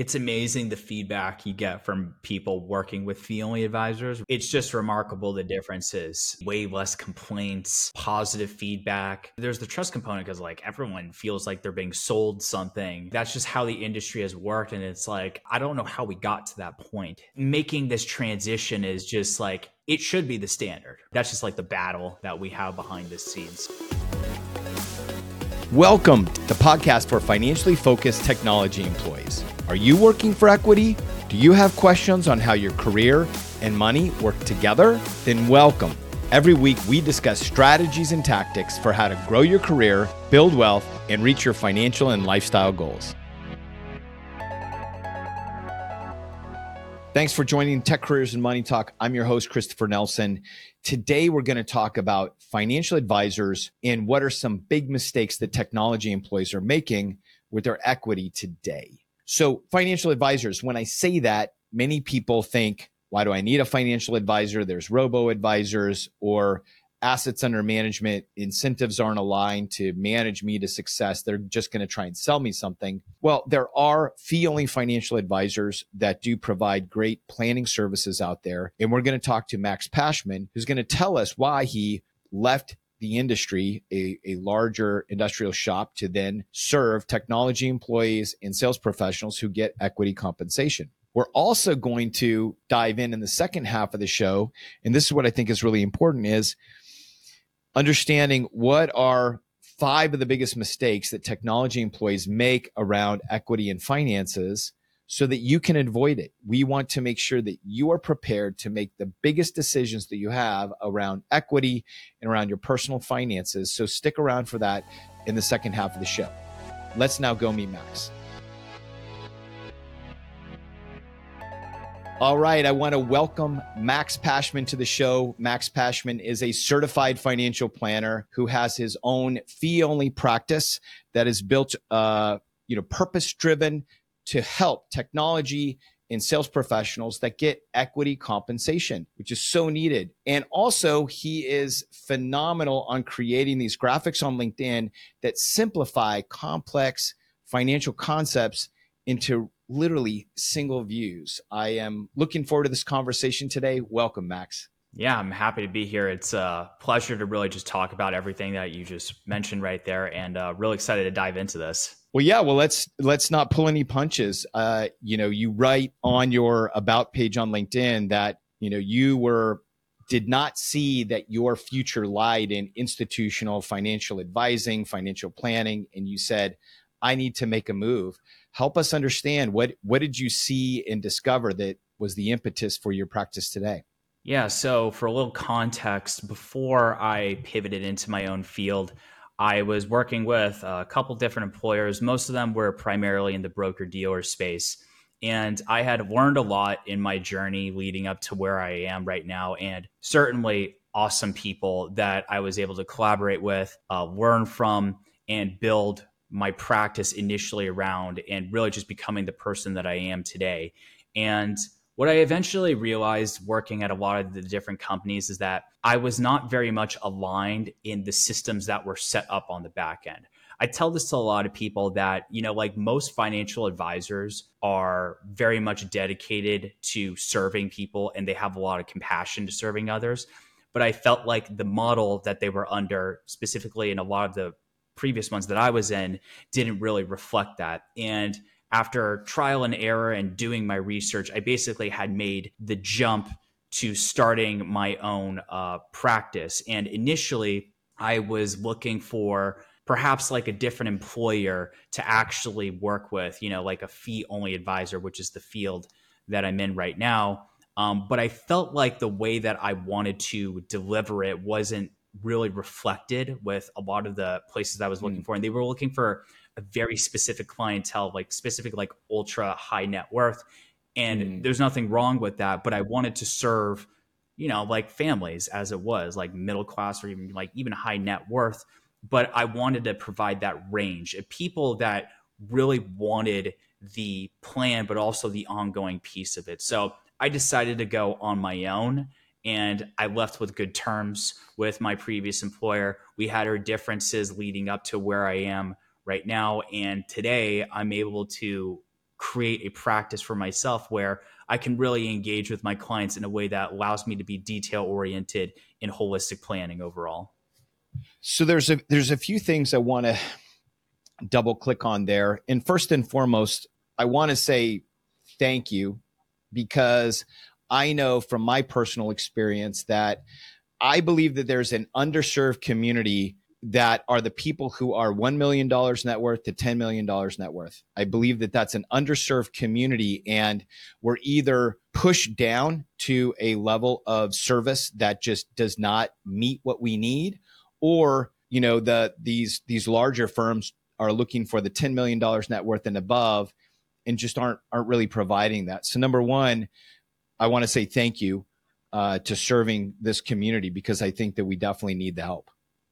It's amazing the feedback you get from people working with fee only advisors. It's just remarkable the differences. Way less complaints, positive feedback. There's the trust component because, like, everyone feels like they're being sold something. That's just how the industry has worked. And it's like, I don't know how we got to that point. Making this transition is just like, it should be the standard. That's just like the battle that we have behind the scenes. Welcome to the podcast for financially focused technology employees. Are you working for equity? Do you have questions on how your career and money work together? Then welcome. Every week, we discuss strategies and tactics for how to grow your career, build wealth, and reach your financial and lifestyle goals. Thanks for joining Tech Careers and Money Talk. I'm your host, Christopher Nelson. Today, we're going to talk about financial advisors and what are some big mistakes that technology employees are making with their equity today. So financial advisors, when I say that, many people think, why do I need a financial advisor? There's robo advisors or assets under management incentives aren't aligned to manage me to success. They're just going to try and sell me something. Well, there are fee only financial advisors that do provide great planning services out there. And we're going to talk to Max Pashman, who's going to tell us why he left the industry, a, a larger industrial shop to then serve technology employees and sales professionals who get equity compensation. We're also going to dive in in the second half of the show. And this is what I think is really important is understanding what are five of the biggest mistakes that technology employees make around equity and finances so that you can avoid it. We want to make sure that you are prepared to make the biggest decisions that you have around equity and around your personal finances. So stick around for that in the second half of the show. Let's now go meet Max. All right, I want to welcome Max Pashman to the show. Max Pashman is a certified financial planner who has his own fee-only practice that is built, uh, you know, purpose-driven to help technology and sales professionals that get equity compensation, which is so needed. And also, he is phenomenal on creating these graphics on LinkedIn that simplify complex financial concepts into literally single views. I am looking forward to this conversation today. Welcome, Max. Yeah, I'm happy to be here. It's a pleasure to really just talk about everything that you just mentioned right there, and uh, really excited to dive into this. Well, yeah. Well, let's let's not pull any punches. Uh, you know, you write on your about page on LinkedIn that you know you were did not see that your future lied in institutional financial advising, financial planning, and you said, "I need to make a move." Help us understand what what did you see and discover that was the impetus for your practice today. Yeah. So, for a little context, before I pivoted into my own field, I was working with a couple different employers. Most of them were primarily in the broker dealer space. And I had learned a lot in my journey leading up to where I am right now. And certainly awesome people that I was able to collaborate with, uh, learn from, and build my practice initially around, and really just becoming the person that I am today. And what I eventually realized working at a lot of the different companies is that I was not very much aligned in the systems that were set up on the back end. I tell this to a lot of people that, you know, like most financial advisors are very much dedicated to serving people and they have a lot of compassion to serving others. But I felt like the model that they were under, specifically in a lot of the previous ones that I was in, didn't really reflect that. And after trial and error and doing my research, I basically had made the jump to starting my own uh, practice. And initially, I was looking for perhaps like a different employer to actually work with, you know, like a fee only advisor, which is the field that I'm in right now. Um, but I felt like the way that I wanted to deliver it wasn't really reflected with a lot of the places I was looking mm. for. And they were looking for a very specific clientele, like specific, like ultra high net worth. And mm. there's nothing wrong with that, but I wanted to serve, you know, like families as it was, like middle class or even like even high net worth. But I wanted to provide that range of people that really wanted the plan, but also the ongoing piece of it. So I decided to go on my own and I left with good terms with my previous employer. We had our differences leading up to where I am right now. And today I'm able to create a practice for myself where I can really engage with my clients in a way that allows me to be detail oriented in holistic planning overall. So there's a there's a few things I want to double click on there. And first and foremost, I want to say thank you because I know from my personal experience that I believe that there's an underserved community that are the people who are $1 million net worth to $10 million net worth. I believe that that's an underserved community and we're either pushed down to a level of service that just does not meet what we need or, you know, the, these, these larger firms are looking for the $10 million net worth and above and just aren't, aren't really providing that. So number one, I want to say thank you uh, to serving this community because I think that we definitely need the help.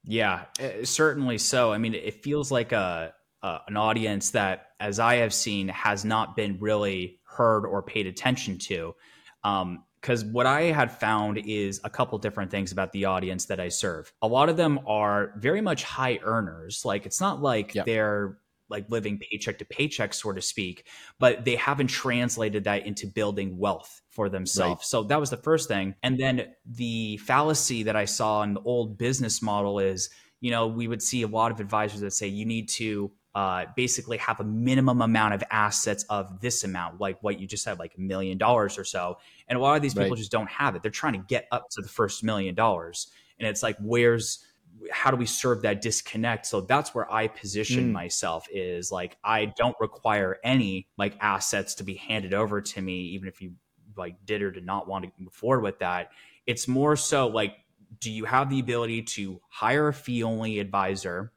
Yeah, eh, certainly so. I mean, it feels like a, a, an audience that, as I have seen, has not been really heard or paid attention to. Because um, what I had found is a couple different things about the audience that I serve. A lot of them are very much high earners. Like it's not like yeah. they're like living paycheck to paycheck, so to speak, but they haven't translated that into building wealth for themselves. Right. So that was the first thing. And then the fallacy that I saw in the old business model is, you know, we would see a lot of advisors that say you need to uh, basically have a minimum amount of assets of this amount, like what you just said, like a million dollars or so. And a lot of these people right. just don't have it. They're trying to get up to the first million dollars. And it's like, where's how do we serve that disconnect so that's where i position mm. myself is like i don't require any like assets to be handed over to me even if you like did or did not want to move forward with that it's more so like do you have the ability to hire a fee only advisor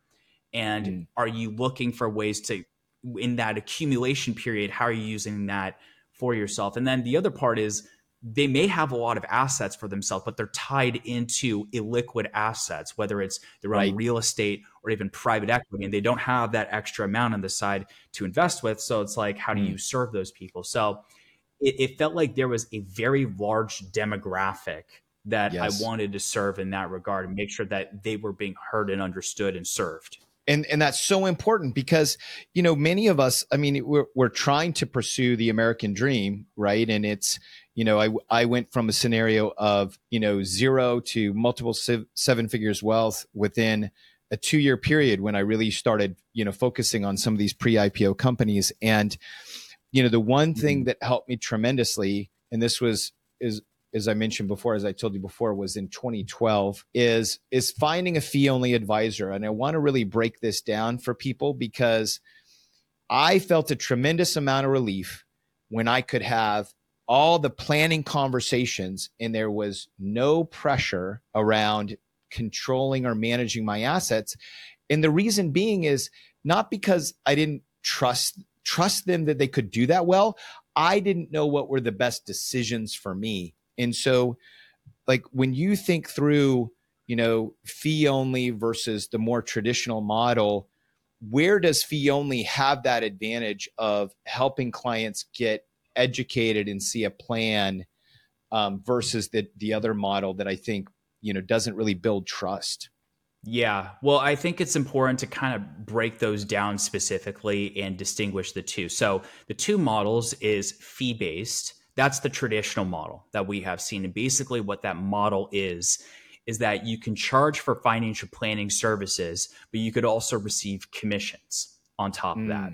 and mm. are you looking for ways to in that accumulation period how are you using that for yourself and then the other part is they may have a lot of assets for themselves, but they're tied into illiquid assets, whether it's their right. own real estate or even private equity, and they don't have that extra amount on the side to invest with. So it's like, how do you hmm. serve those people? So it, it, felt like there was a very large demographic that yes. I wanted to serve in that regard and make sure that they were being heard and understood and served and and that's so important because you know many of us i mean we're, we're trying to pursue the american dream right and it's you know i i went from a scenario of you know zero to multiple seven figures wealth within a two year period when i really started you know focusing on some of these pre ipo companies and you know the one thing mm-hmm. that helped me tremendously and this was is as I mentioned before, as I told you before, was in 2012, is is finding a fee only advisor. And I want to really break this down for people because I felt a tremendous amount of relief when I could have all the planning conversations and there was no pressure around controlling or managing my assets. And the reason being is not because I didn't trust trust them that they could do that well. I didn't know what were the best decisions for me and so, like when you think through, you know, fee only versus the more traditional model, where does fee only have that advantage of helping clients get educated and see a plan um, versus the the other model that I think you know doesn't really build trust? Yeah. Well, I think it's important to kind of break those down specifically and distinguish the two. So the two models is fee based that's the traditional model that we have seen. And basically, what that model is, is that you can charge for financial planning services, but you could also receive commissions on top mm. of that.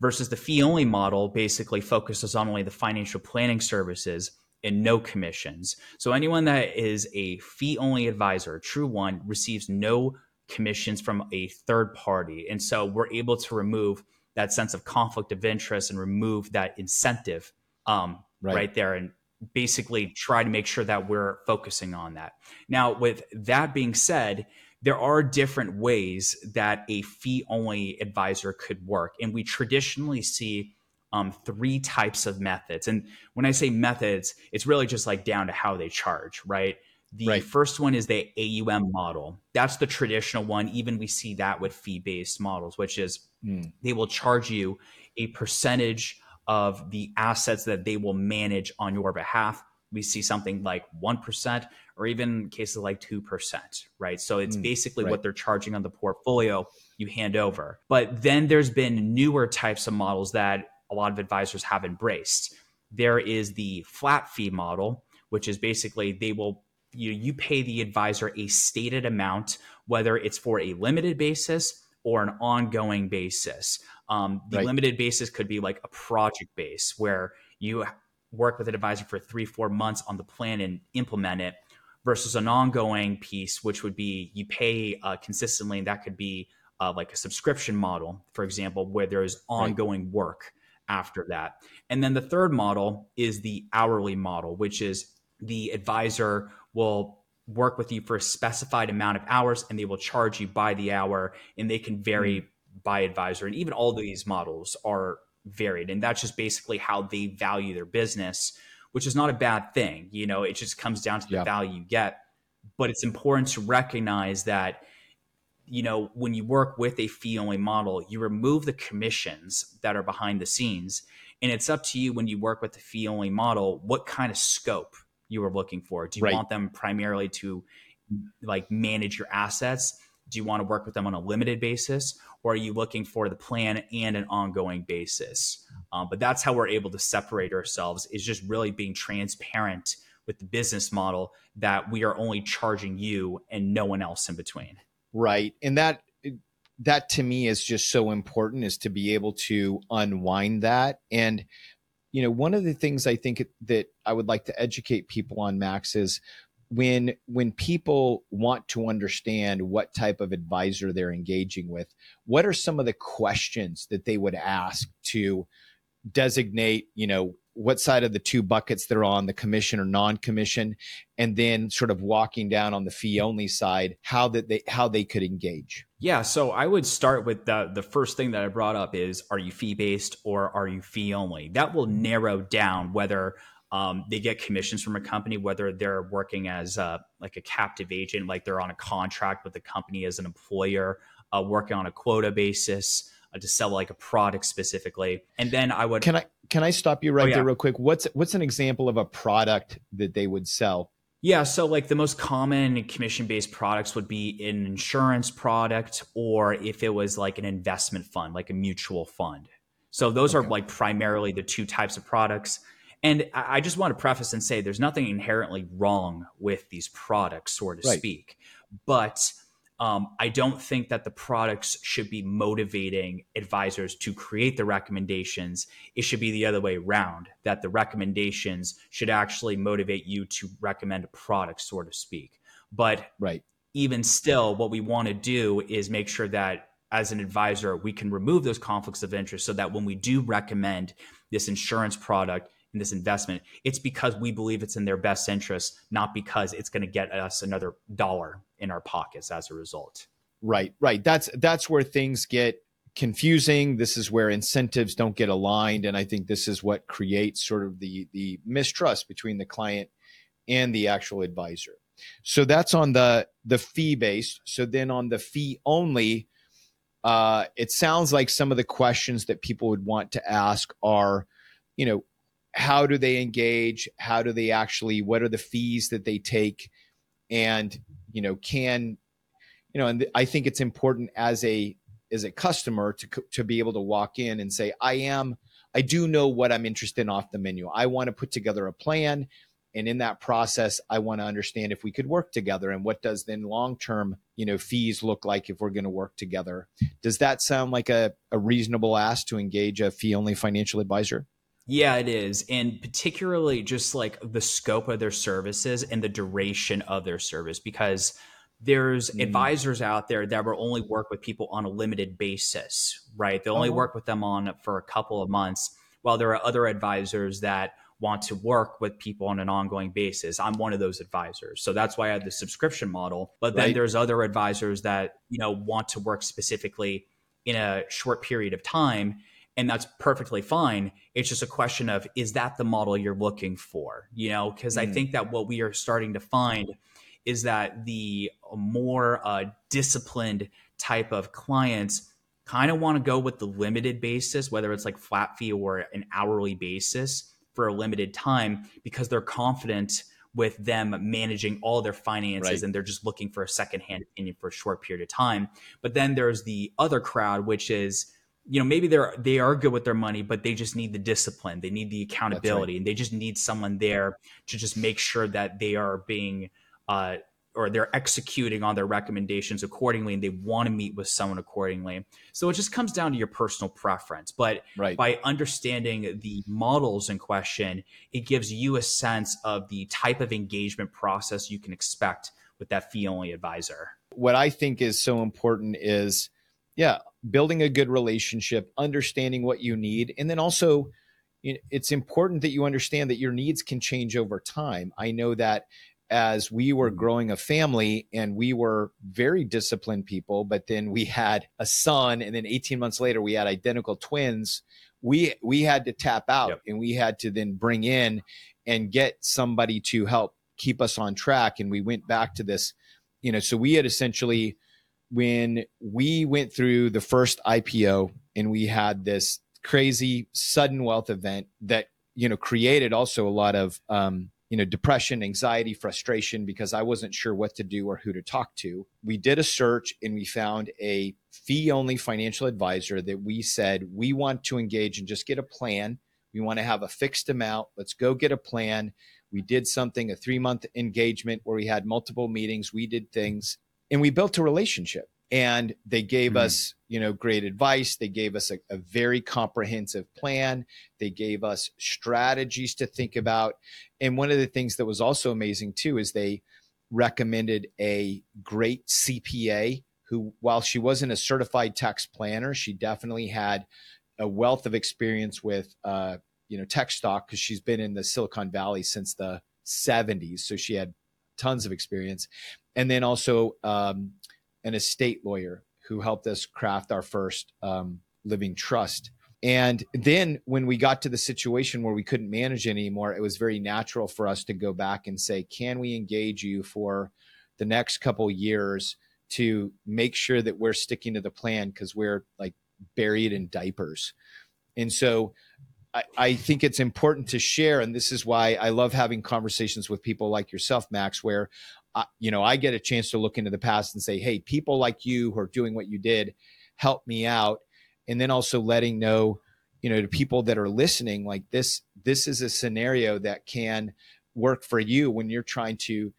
Versus the fee only model basically focuses on only the financial planning services and no commissions. So anyone that is a fee only advisor, a true one, receives no commissions from a third party. And so we're able to remove that sense of conflict of interest and remove that incentive um, right. right there and basically try to make sure that we're focusing on that. Now, with that being said, there are different ways that a fee only advisor could work. And we traditionally see um, three types of methods. And when I say methods, it's really just like down to how they charge, right? The right. first one is the AUM model. That's the traditional one. Even we see that with fee based models, which is mm. they will charge you a percentage of the assets that they will manage on your behalf. We see something like 1% or even cases like 2%, right? So it's mm, basically right. what they're charging on the portfolio you hand over. But then there's been newer types of models that a lot of advisors have embraced. There is the flat fee model, which is basically they will you you pay the advisor a stated amount, whether it's for a limited basis or an ongoing basis. Um, the right. limited basis could be like a project base where you work with an advisor for three, four months on the plan and implement it versus an ongoing piece, which would be you pay uh, consistently. And that could be uh, like a subscription model, for example, where there's ongoing right. work after that. And then the third model is the hourly model, which is the advisor will work with you for a specified amount of hours and they will charge you by the hour and they can vary mm. by advisor. And even all these models are varied. And that's just basically how they value their business, which is not a bad thing. You know, it just comes down to the yeah. value you get. But it's important to recognize that, you know, when you work with a fee only model, you remove the commissions that are behind the scenes. And it's up to you when you work with the fee only model, what kind of scope you are looking for. Do you right. want them primarily to like manage your assets? Do you want to work with them on a limited basis? Or are you looking for the plan and an ongoing basis? Um, but that's how we're able to separate ourselves is just really being transparent with the business model that we are only charging you and no one else in between. Right. And that that to me is just so important is to be able to unwind that and you know, one of the things I think that I would like to educate people on, Max, is when when people want to understand what type of advisor they're engaging with, what are some of the questions that they would ask to designate, you know, what side of the two buckets they're on, the commission or non-commission, and then sort of walking down on the fee only side, how that they how they could engage. Yeah, so I would start with the the first thing that I brought up is are you fee based or are you fee only? That will narrow down whether um, they get commissions from a company, whether they're working as a, like a captive agent, like they're on a contract with the company as an employer, uh, working on a quota basis uh, to sell like a product specifically. And then I would can I can I stop you right oh, yeah. there real quick? What's what's an example of a product that they would sell? Yeah, so like the most common commission based products would be an insurance product, or if it was like an investment fund, like a mutual fund. So those okay. are like primarily the two types of products. And I just want to preface and say there's nothing inherently wrong with these products, so to right. speak. But um, I don't think that the products should be motivating advisors to create the recommendations. It should be the other way around, that the recommendations should actually motivate you to recommend a product, so to speak. But right. even still, what we want to do is make sure that as an advisor, we can remove those conflicts of interest so that when we do recommend this insurance product, in this investment, it's because we believe it's in their best interest, not because it's going to get us another dollar in our pockets as a result. Right, right. That's that's where things get confusing. This is where incentives don't get aligned, and I think this is what creates sort of the the mistrust between the client and the actual advisor. So that's on the the fee based. So then on the fee only, uh, it sounds like some of the questions that people would want to ask are, you know, how do they engage? How do they actually what are the fees that they take? And you know can you know and i think it's important as a as a customer to to be able to walk in and say i am i do know what i'm interested in off the menu. I want to put together a plan and in that process i want to understand if we could work together and what does then long term you know fees look like if we're going to work together? Does that sound like a, a reasonable ask to engage a fee only financial advisor yeah, it is. And particularly just like the scope of their services and the duration of their service, because there's mm. advisors out there that will only work with people on a limited basis, right? They'll only oh. work with them on for a couple of months, while there are other advisors that want to work with people on an ongoing basis. I'm one of those advisors. So that's why I had the subscription model. But then right. there's other advisors that, you know, want to work specifically in a short period of time and that's perfectly fine it's just a question of is that the model you're looking for you know because mm. i think that what we are starting to find is that the more uh, disciplined type of clients kind of want to go with the limited basis whether it's like flat fee or an hourly basis for a limited time because they're confident with them managing all their finances right. and they're just looking for a secondhand opinion for a short period of time but then there's the other crowd which is you know maybe they're they are good with their money but they just need the discipline they need the accountability right. and they just need someone there to just make sure that they are being uh, or they're executing on their recommendations accordingly and they want to meet with someone accordingly so it just comes down to your personal preference but right. by understanding the models in question it gives you a sense of the type of engagement process you can expect with that fee only advisor what i think is so important is yeah building a good relationship understanding what you need and then also it's important that you understand that your needs can change over time i know that as we were growing a family and we were very disciplined people, but then we had a son, and then 18 months later we had identical twins. We we had to tap out yep. and we had to then bring in and get somebody to help keep us on track. And we went back to this, you know, so we had essentially when we went through the first IPO and we had this crazy sudden wealth event that you know created also a lot of um, you know, depression, anxiety, frustration because I wasn't sure what to do or who to talk to. We did a search and we found a fee only financial advisor that we said we want to engage and just get a plan. We want to have a fixed amount. Let's go get a plan. We did something, a three month engagement where we had multiple meetings. We did things and we built a relationship. And they gave mm-hmm. us you know great advice. They gave us a, a, very comprehensive plan. They gave us strategies to think about. And one of the things that was also amazing too is they recommended a great cpa who while she wasn't a certified tax planner she definitely had a wealth of experience with uh, you know tech stock because she's been in the silicon valley since the 70s so she had tons of experience and then also um, an estate lawyer who helped us craft our first um, living trust. And then when we got to the situation where we couldn't manage anymore, it was very natural for us to go back and say, can we engage you for the next couple years to make sure that we're sticking to the plan because we're like buried in diapers. And so I, think it's important to share, and this is why I love having conversations with people like yourself, Max, where you know, I get a chance to look into the past and say, hey, people like you who are doing what you did, help me out. And then also letting know, you know, to people that are listening, like this, this is a scenario that can work for you when you're trying to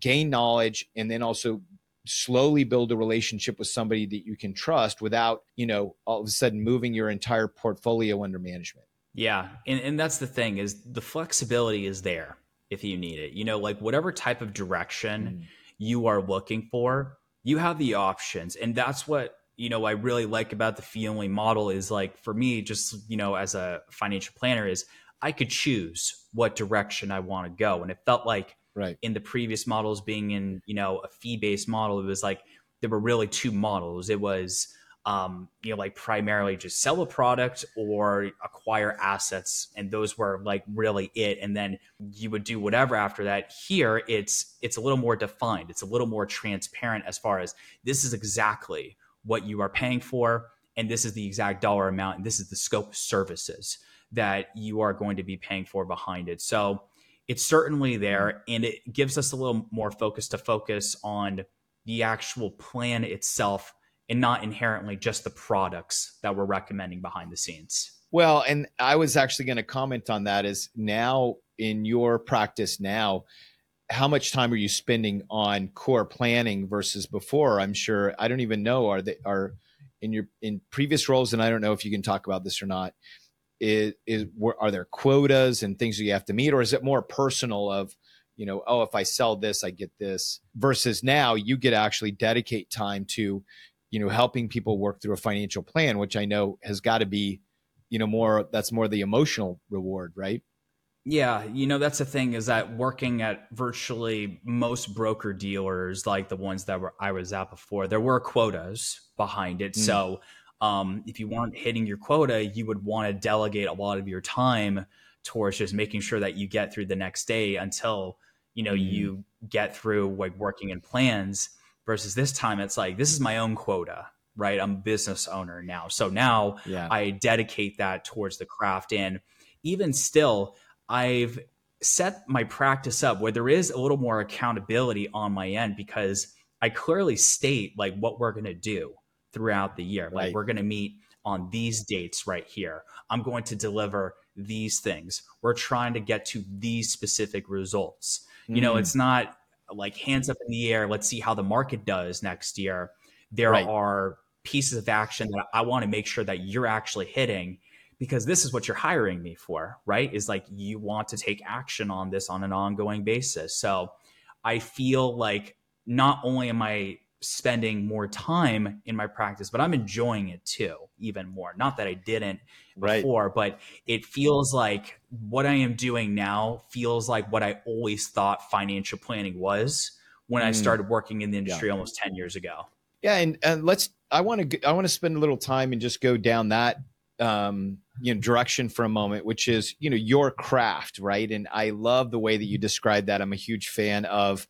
gain knowledge and then also slowly build a relationship with somebody that you can trust without, you know, all of a sudden moving your entire portfolio under management. Yeah. And, and that's the thing is the flexibility is there if you need it. You know, like whatever type of direction mm. you are looking for, you have the options. And that's what, you know, I really like about the fee only model is like for me, just, you know, as a financial planner, is I could choose what direction I want to go. And it felt like right. in the previous models being in, you know, a fee based model, it was like there were really two models. It was, um, you know, like primarily just sell a product or acquire assets, and those were like really it. And then you would do whatever after that. Here, it's it's a little more defined. It's a little more transparent as far as this is exactly what you are paying for, and this is the exact dollar amount, and this is the scope of services that you are going to be paying for behind it. So it's certainly there, and it gives us a little more focus to focus on the actual plan itself and not inherently just the products that we're recommending behind the scenes. Well, and I was actually going to comment on that is now in your practice now, how much time are you spending on core planning versus before? I'm sure I don't even know are they are in your in previous roles, and I don't know if you can talk about this or not. Is, is are there quotas and things that you have to meet, or is it more personal of you know, oh, if I sell this, I get this versus now you get actually dedicate time to you know helping people work through a financial plan which i know has got to be you know more that's more the emotional reward right yeah you know that's the thing is that working at virtually most broker dealers like the ones that were i was at before there were quotas behind it mm. so um, if you weren't hitting your quota you would want to delegate a lot of your time towards just making sure that you get through the next day until you know mm. you get through like working in plans versus this time it's like this is my own quota right i'm a business owner now so now yeah. i dedicate that towards the craft and even still i've set my practice up where there is a little more accountability on my end because i clearly state like what we're going to do throughout the year right. like we're going to meet on these dates right here. I'm going to deliver these things. We're trying to get to these specific results. Mm. You know, mm. it's not like hands up in the air, let's see how the market does next year. There right. are pieces of action that I want to make sure that you're actually hitting because this is what you're hiring me for, right? Is like you want to take action on this on an ongoing basis. So I feel like not only am I spending more time in my practice, but I'm enjoying it too, even more. Not that I didn't before, but it feels like what I am doing now feels like what I always thought financial planning was when mm. I started working in the industry yeah. almost 10 years ago. Yeah. And, and let's, I want to, I want to spend a little time and just go down that um, you know direction for a moment which is you know your craft right? And i love the way that you describe that. I'm a huge fan of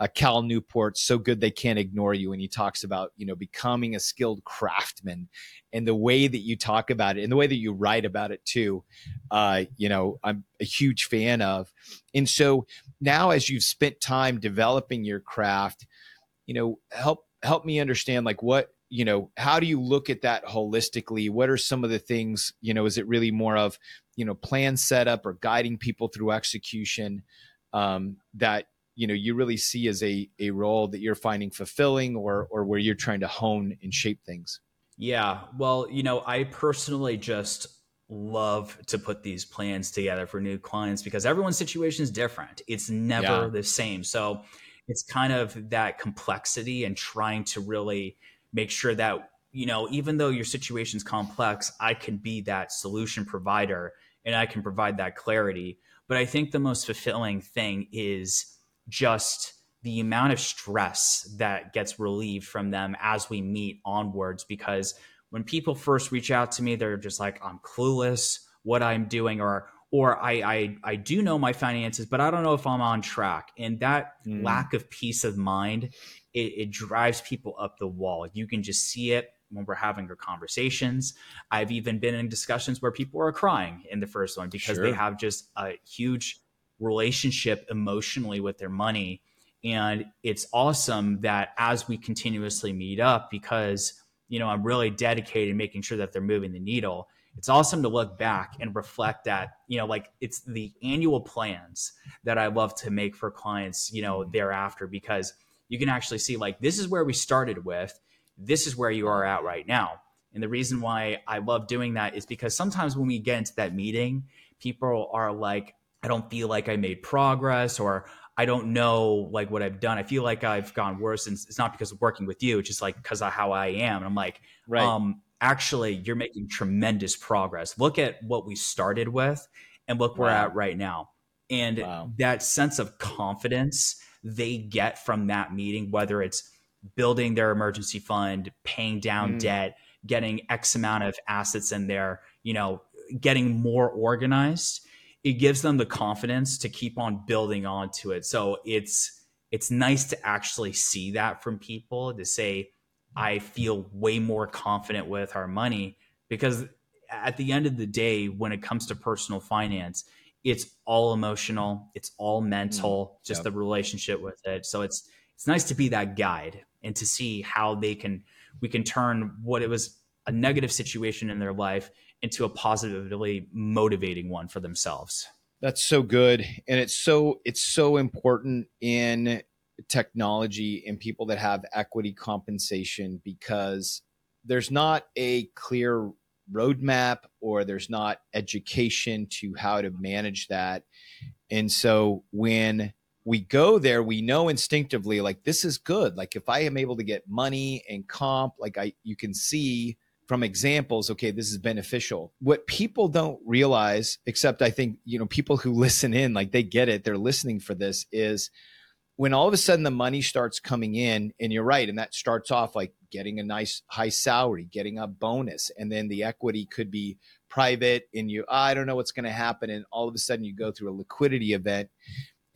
uh, cal newport so good they can't ignore you and he talks about you know becoming a skilled craftsman and the way that you talk about it and the way that you write about it too uh, you know i'm a huge fan of. And so now as you've spent time developing your craft you know help help me understand like what you know how do you look at that holistically? What are some of the things you know is it really more of you know plan setup or guiding people through execution um, that you know you really see as a a role that you're finding fulfilling or or where you're trying to hone and shape things? Yeah. Well you know i personally just love to put these plans together for new clients because everyone's situation is different. It's never yeah. the same. So it's kind of that complexity and trying to really make sure that you know even though your situation's complex i can be that solution provider and i can provide that clarity but i think the most fulfilling thing is just the amount of stress that gets relieved from them as we meet onwards because when people first reach out to me they're just like i'm clueless what i'm doing or or I, I I do know my finances, but I don't know if I'm on track. And that mm. lack of peace of mind it, it drives people up the wall. You can just see it when we're having our conversations. I've even been in discussions where people are crying in the first one because sure. they have just a huge relationship emotionally with their money. And it's awesome that as we continuously meet up, because you know I'm really dedicated making sure that they're moving the needle. It's awesome to look back and reflect that, you know, like it's the annual plans that I love to make for clients, you know, mm-hmm. thereafter because you can actually see like this is where we started with, this is where you are at right now. And the reason why I love doing that is because sometimes when we get into that meeting, people are like, I don't feel like I made progress or I don't know like what I've done. I feel like I've gone worse. And it's not because of working with you, it's just like because of how I am. And I'm like, right. um, actually, you're making tremendous progress. Look at what we started with and look where wow. we're at right now. And wow. that sense of confidence they get from that meeting, whether it's building their emergency fund, paying down mm. debt, getting X amount of assets in there, you know, getting more organized, it gives them the confidence to keep on building onto it. So it's it's nice to actually see that from people to say, I feel way more confident with our money because at the end of the day, when it comes to personal finance, it's all emotional it's all mental mm, just yep. the relationship with it. So it's it's nice to be that guide and to see how they can we can turn what it was a negative situation in their life into a positively motivating one for themselves. That's so good. And it's so it's so important in technology and people that have equity compensation because there's not a clear roadmap or there's not education to how to manage that. And so when we go there, we know instinctively like this is good. Like if I am able to get money and comp, like I you can see from examples, okay, this is beneficial. What people don't realize, except I think, you know, people who listen in, like they get it, they're listening for this, is when all of a sudden the money starts coming in, and you're right, and that starts off like getting a nice high salary, getting a bonus, and then the equity could be private, and you, I don't know what's going to happen, and all of a sudden you go through a liquidity event,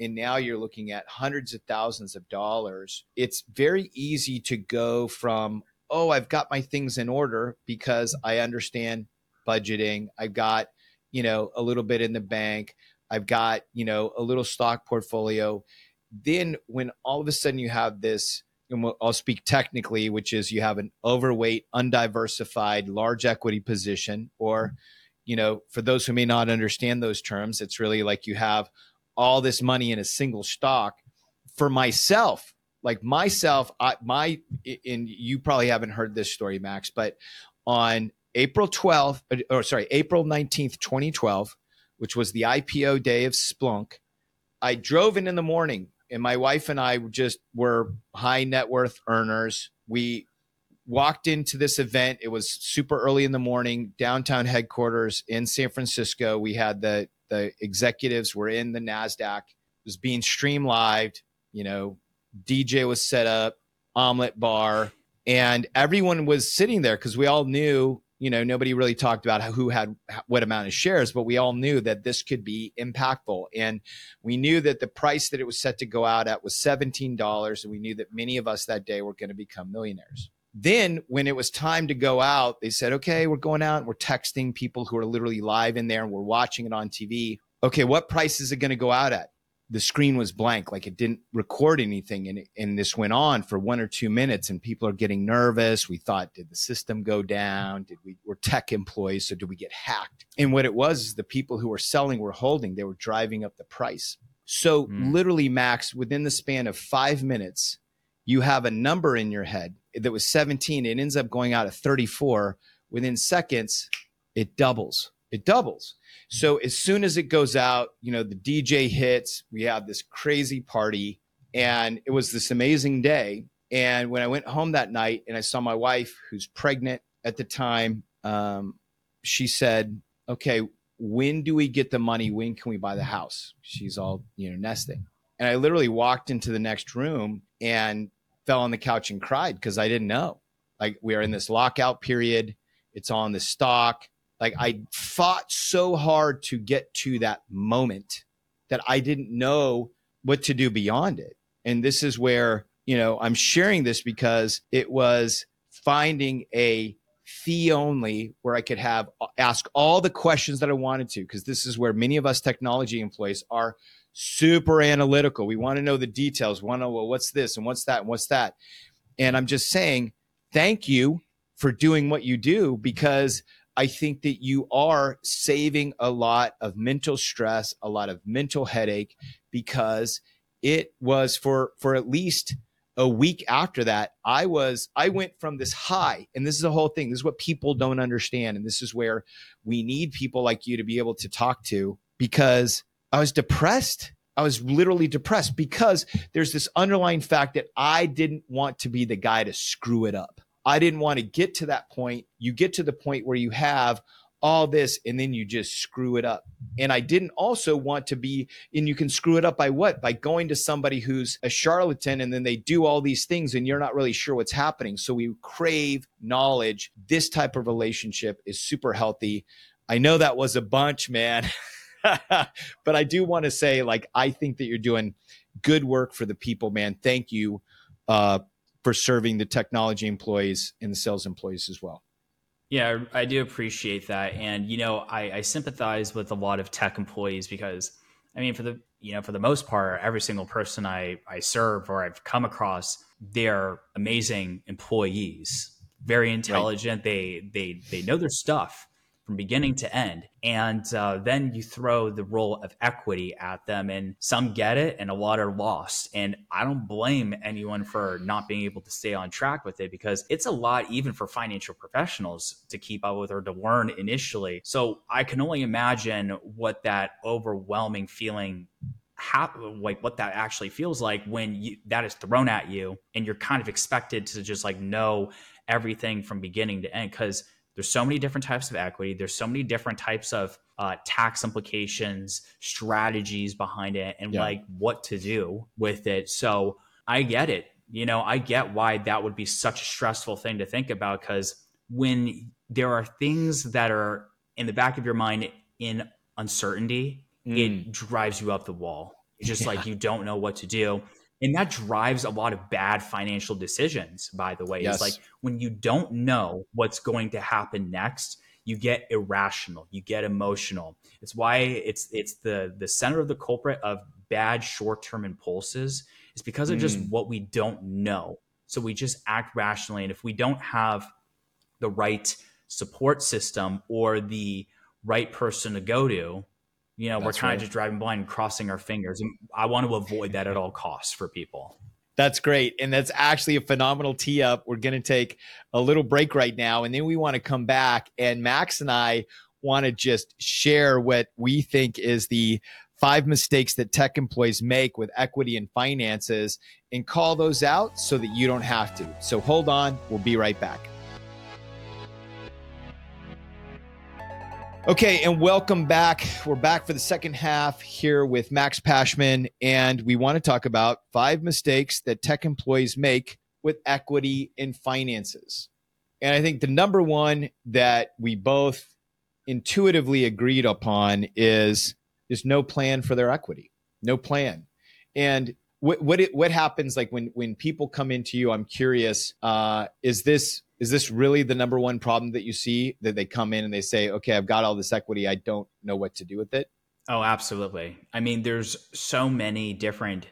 and now you're looking at hundreds of thousands of dollars. It's very easy to go from, oh, I've got my things in order because I understand budgeting. I've got, you know, a little bit in the bank. I've got, you know, a little stock portfolio then when all of a sudden you have this and I'll speak technically, which is you have an overweight, undiversified, large equity position, or, you know, for those who may not understand those terms, it's really like you have all this money in a single stock. For myself, like myself, I, my, and you probably haven't heard this story, Max, but on April 12th, uh, or sorry, April 19th, 2012, which was the IPO day of Splunk, I drove in in the morning and my wife and I just were high net worth earners. We walked into this event. It was super early in the morning, downtown headquarters in San Francisco. We had the the executives were in the Nasdaq. It was being streamed live. You know, DJ was set up, omelet bar, and everyone was sitting there because we all knew you know, nobody really talked about who had what amount of shares, but we all knew that this could be impactful. And we knew that the price that it was set to go out at was $17. And we knew that many of us that day were going to become millionaires. Then, when it was time to go out, they said, okay, we're going out and we're texting people who are literally live in there and we're watching it on TV. Okay, what price is it going to go out at? The screen was blank, like it didn't record anything. And, and this went on for one or two minutes, and people are getting nervous. We thought, did the system go down? Did we, we're tech employees, so did we get hacked? And what it was is the people who were selling were holding, they were driving up the price. So, mm. literally, Max, within the span of five minutes, you have a number in your head that was 17. It ends up going out at 34. Within seconds, it doubles. It doubles. So as soon as it goes out, you know, the DJ hits, we have this crazy party, and it was this amazing day. And when I went home that night and I saw my wife, who's pregnant at the time, um, she said, "Okay, when do we get the money? When can we buy the house?" She's all you know nesting, and I literally walked into the next room and fell on the couch and cried because I didn't know. Like we are in this lockout period. It's on the stock. Like I fought so hard to get to that moment that I didn't know what to do beyond it. And this is where, you know, I'm sharing this because it was finding a fee only where I could have ask all the questions that I wanted to because this is where many of us technology employees are super analytical. We want to know the details. We want to know well, what's this and what's that and what's that. And I'm just saying, thank you for doing what you do because I think that you are saving a lot of mental stress, a lot of mental headache because it was for for at least a week after that i was i went from this high and this is the whole thing this is what people don't understand and this is where we need people like you to be able to talk to because i was depressed. I was literally depressed because there's this underlying fact that i didn't want to be the guy to screw it up I didn't want to get to that point. You get to the point where you have all this and then you just screw it up. And I didn't also want to be, and you can screw it up by what? By going to somebody who's a charlatan and then they do all these things and you're not really sure what's happening. So we crave knowledge. This type of relationship is super healthy. I know that was a bunch, man. but I do want to say, like, I think that you're doing good work for the people, man. Thank you. Uh, for serving the technology employees and the sales employees as well. Yeah, I do appreciate that, and you know, I, I sympathize with a lot of tech employees because, I mean, for the you know, for the most part, every single person I I serve or I've come across, they're amazing employees, very intelligent. Right. They they they know their stuff, from beginning to end. And uh, then you throw the role of equity at them, and some get it, and a lot are lost. And I don't blame anyone for not being able to stay on track with it because it's a lot, even for financial professionals, to keep up with or to learn initially. So I can only imagine what that overwhelming feeling like what that actually feels like when you, that is thrown at you and you're kind of expected to just like know everything from beginning to end because there's so many different types of equity. There's so many different types of uh, tax implications, strategies behind it, and yeah. like what to do with it. So I get it. You know, I get why that would be such a stressful thing to think about because when there are things that are in the back of your mind in uncertainty, mm. it drives you up the wall. It's just yeah. like you don't know what to do and that drives a lot of bad financial decisions by the way yes. it's like when you don't know what's going to happen next you get irrational you get emotional it's why it's it's the the center of the culprit of bad short-term impulses is because of just mm. what we don't know So we just act rationally. And if we don't have the right support system or the right person to go to, you know, That's we're kind right. of just driving blind and crossing our fingers. And I want to avoid that at all costs for people. That's great. And that's actually a phenomenal tee up. We're going to take a little break right now. And then we want to come back. And Max and I want to just share what we think is the five mistakes that tech employees make with equity and finances and call those out so that you don't have to. So hold on. We'll be right back. Okay, and welcome back. We're back for the second half here with Max Pashman, and we want to talk about five mistakes that tech employees make with equity and finances. And I think the number one that we both intuitively agreed upon is there's no plan for their equity, no plan. And what what it, what happens like when when people come into you? I'm curious. Uh, is this is this really the number one problem that you see that they come in and they say okay i've got all this equity i don't know what to do with it oh absolutely. I mean there's so many different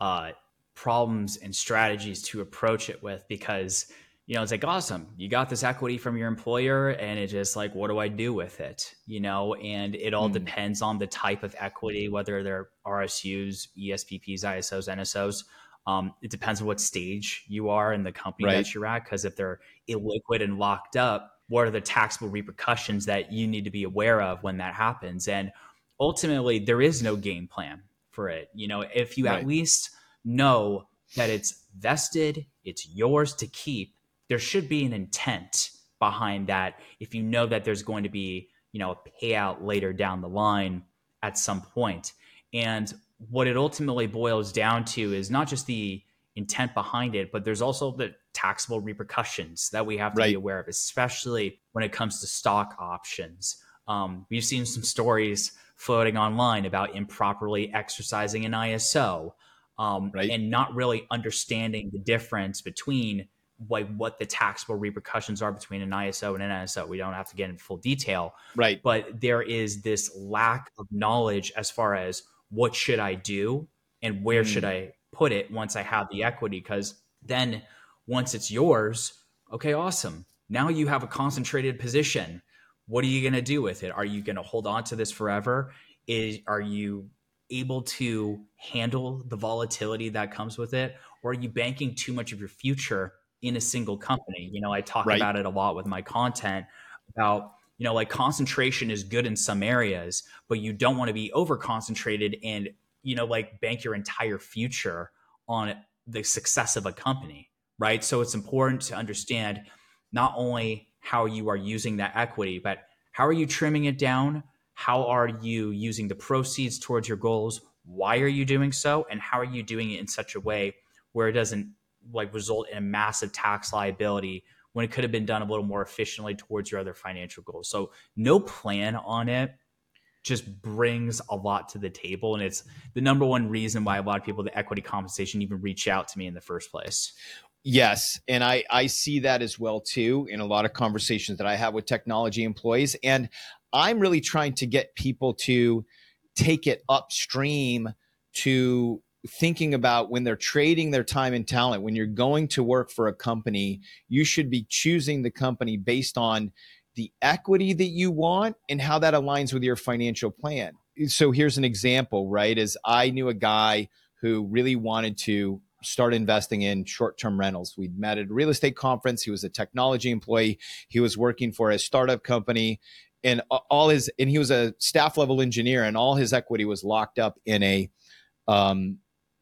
uh, problems and strategies to approach it with because you know it's like awesome. You got this equity from your employer and it's just like what do i do with it? You know and it all mm. depends on the type of equity whether they're rsus espps isos nsos um, it depends on what stage you are in the company right. that you're at. Because if they're illiquid and locked up, what are the taxable repercussions that you need to be aware of when that happens? And ultimately, there is no game plan for it. You know, if you right. at least know that it's vested, it's yours to keep, there should be an intent behind that. If you know that there's going to be, you know, a payout later down the line at some point. And what it ultimately boils down to is not just the intent behind it, but there's also the taxable repercussions that we have to right. be aware of, especially when it comes to stock options. Um, we've seen some stories floating online about improperly exercising an ISO um, right. and not really understanding the difference between like what the taxable repercussions are between an ISO and an NSO. We don't have to get into full detail, right? But there is this lack of knowledge as far as what should I do and where mm. should I put it once I have the equity? Because then once it's yours, okay, awesome. Now you have a concentrated position. What are you going to do with it? Are you going to hold on to this forever? Is are you able to handle the volatility that comes with it or are you banking too much of your future in a single company? You know, I talk right. about it a lot with my content about you know, like concentration is good in some areas, but you don't want to be over concentrated and, you know, like bank your entire future on the success of a company, right? So it's important to understand not only how you are using that equity, but how are you trimming it down? How are you using the proceeds towards your goals? Why are you doing so? And how are you doing it in such a way where it doesn't like result in a massive tax liability when it could have been done a little more efficiently towards your other financial goals. So no plan on it just brings a lot to the table. And it's the number one reason why a lot of people the equity compensation even reach out to me in the first place. Yes and i i see that as well too in a lot of conversations that i have with technology employees. And i'm really trying to get people to take it upstream to thinking about when they're trading their time and talent, when you're going to work for a company, you should be choosing the company based on the equity that you want and how that aligns with your financial plan. So here's an example, right? As I knew a guy who really wanted to start investing in short-term rentals. We'd met at a real estate conference. He was a technology employee. He was working for a startup company and all his and he was a staff level engineer and all his equity was locked up in a um,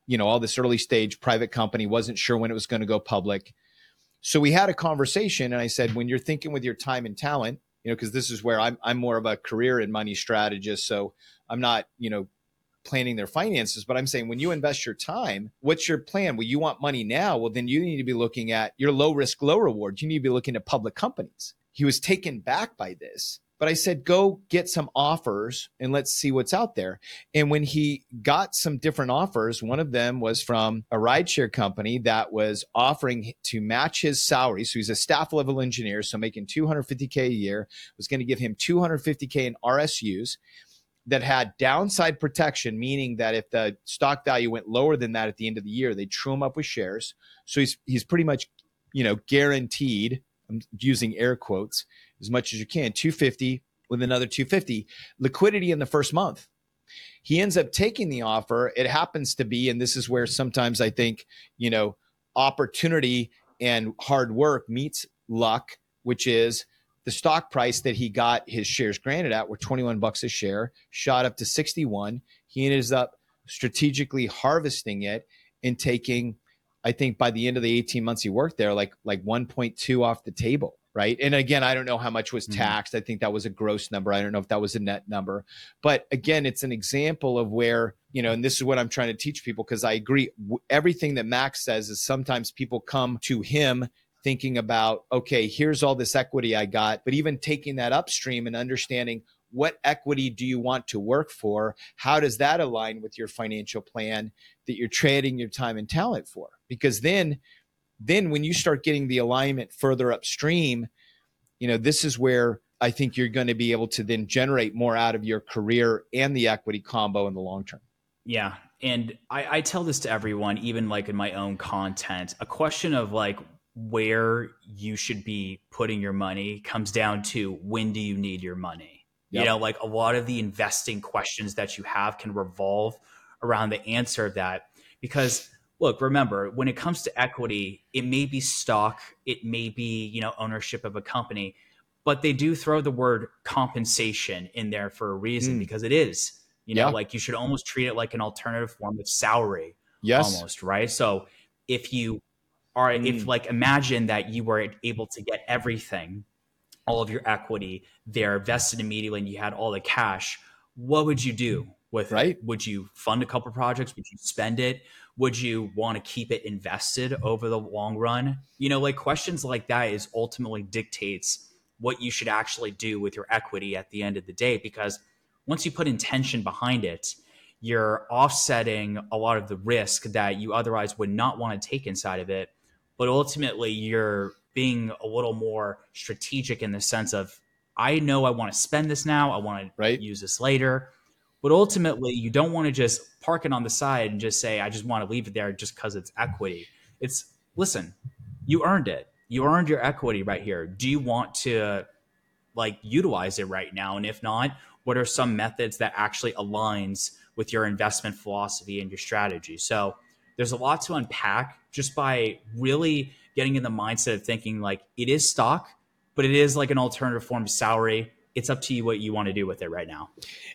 you know, all this early stage private company, wasn't sure when it was going to go public. So we had a conversation and I said, when you're thinking with your time and talent, you know, because this is where I'm, I'm more of a career and money strategist. So I'm not, you know, planning their finances, but I'm saying when you invest your time, what's your plan? Well, you want money now. Well, then you need to be looking at your low risk, low reward. You need to be looking at public companies. He was taken back by this but I said, go get some offers and let's see what's out there. And when he got some different offers, one of them was from a rideshare company that was offering to match his salary. So he's a staff level engineer, so making 250K a year, was going to give him 250K in RSUs. that had downside protection, meaning that if the stock value went lower than that at the end of the year, they true him up with shares. So he's he's pretty much, you know, guaranteed. I'm using air quotes as much as you can. 250 with another 250 liquidity in the first month. He ends up taking the offer. It happens to be, and this is where sometimes I think, you know, opportunity and hard work meets luck, which is the stock price that he got his shares granted at were 21 bucks a share, shot up to 61. He ends up strategically harvesting it and taking, I think by the end of the 18 months he worked there, like like 1.2 off the table right? And again, I don't know how much was mm-hmm. taxed. Mm-hmm. I think that was a gross number. I don't know if that was a net number. But again, it's an example of where, you know, and this is what I'm trying to teach people because I agree. Everything that Max says is sometimes people come to him thinking about, okay, here's all this equity I got, but even taking that upstream and understanding what equity do you want to work for? How does that align with your financial plan that you're trading your time and talent for? Because then then when you start getting the alignment further upstream, you know, this is where I think you're going to be able to then generate more out of your career and the equity combo in the long term. Yeah. And I, I tell this to everyone, even like in my own content, a question of like where you should be putting your money comes down to when do you need your money? Yep. You know, like a lot of the investing questions that you have can revolve around the answer of that because look, remember, when it comes to equity, it may be stock, it may be, you know, ownership of a company, but they do throw the word compensation in there for a reason mm. because it is. You know, yeah. like you should almost treat it like an alternative form of salary. Yes. Almost, right? So if you are mm. if like imagine that you were able to get everything, all of your equity there vested immediately and you had all the cash, what would you do with right? it? Would you fund a couple projects? Would you spend it? would you want to keep it invested over the long run you know like questions like that is ultimately dictates what you should actually do with your equity at the end of the day because once you put intention behind it you're offsetting a lot of the risk that you otherwise would not want to take inside of it but ultimately you're being a little more strategic in the sense of i know i want to spend this now i want to right. use this later but ultimately, you don't want to just park it on the side and just say, I just want to leave it there just because it's equity. It's listen, you earned it. You earned your equity right here. Do you want to like utilize it right now? And if not, what are some methods that actually aligns with your investment philosophy and your strategy? So there's a lot to unpack just by really getting in the mindset of thinking like it is stock, but it is like an alternative form of salary it's up to you what you want to do with it right now.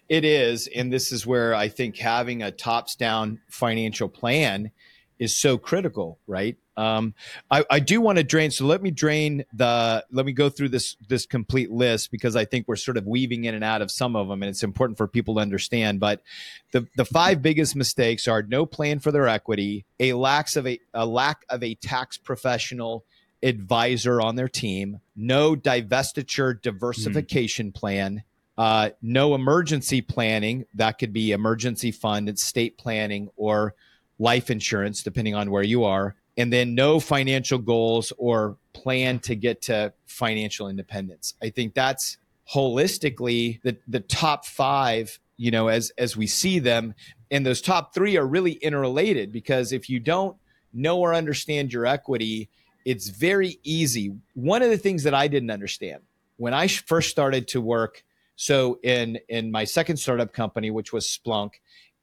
It is. And this is where I think having a tops down financial plan is so critical, right? Um, I, I do want to drain. So let me drain the, let me go through this, this complete list because I think we're sort of weaving in and out of some of them and it's important for people to understand. But the, the five biggest mistakes are no plan for their equity, a lack of a, a lack of a tax professional advisor on their team, no divestiture diversification mm. plan, uh, no emergency planning. That could be emergency fund, estate planning, or life insurance, depending on where you are. And then no financial goals or plan to get to financial independence. I think that's holistically the, the top five, you know, as, as we see them. And those top three are really interrelated because if you don't know or understand your equity, it's very easy. One of the things that I didn't understand when I first started to work, so in in my second startup company, which was Splunk,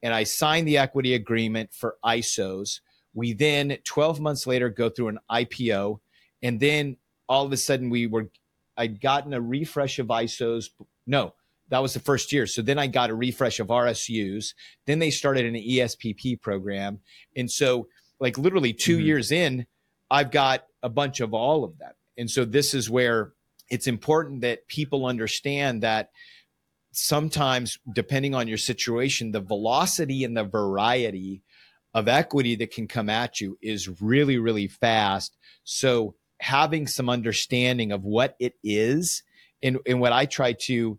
and I signed the equity agreement for ISOs. We then 12 months later go through an IPO, and then all of a sudden we were I'd gotten a refresh of ISOs. No, that was the first year. So then I got a refresh of RSUs. Then they started an ESPP program, and so like literally 2 mm-hmm. years in, I've got a bunch of all of them. And so this is where it's important that people understand that sometimes, depending on your situation, the velocity and the variety of equity that can come at you is really, really fast. So having some understanding of what it is and, and what I try to,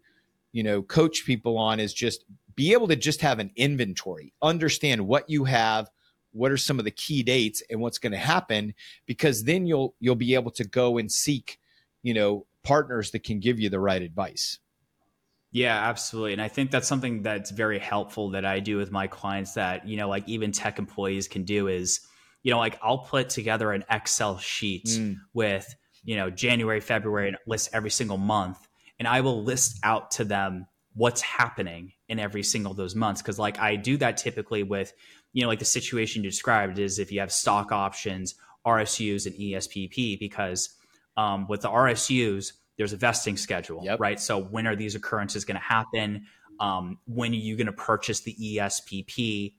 you know, coach people on is just be able to just have an inventory, understand what you have, what are some of the key dates and what's going to happen because then you'll you'll be able to go and seek you know partners that can give you the right advice Yeah, absolutely. And I think that's something that's very helpful that I do with my clients that, you know, like even tech employees can do is, you know, like I'll put together an Excel sheet mm. with, you know, January, February, and list every single month. And I will list out to them what's happening in every single of those months. Cause like I do that typically with, you know, like the situation you described is if you have stock options, RSUs, and ESPP, because um, with the RSUs, there's a vesting schedule, yep. right? So when are these occurrences going to happen? Um, when are you going to purchase the ESPP?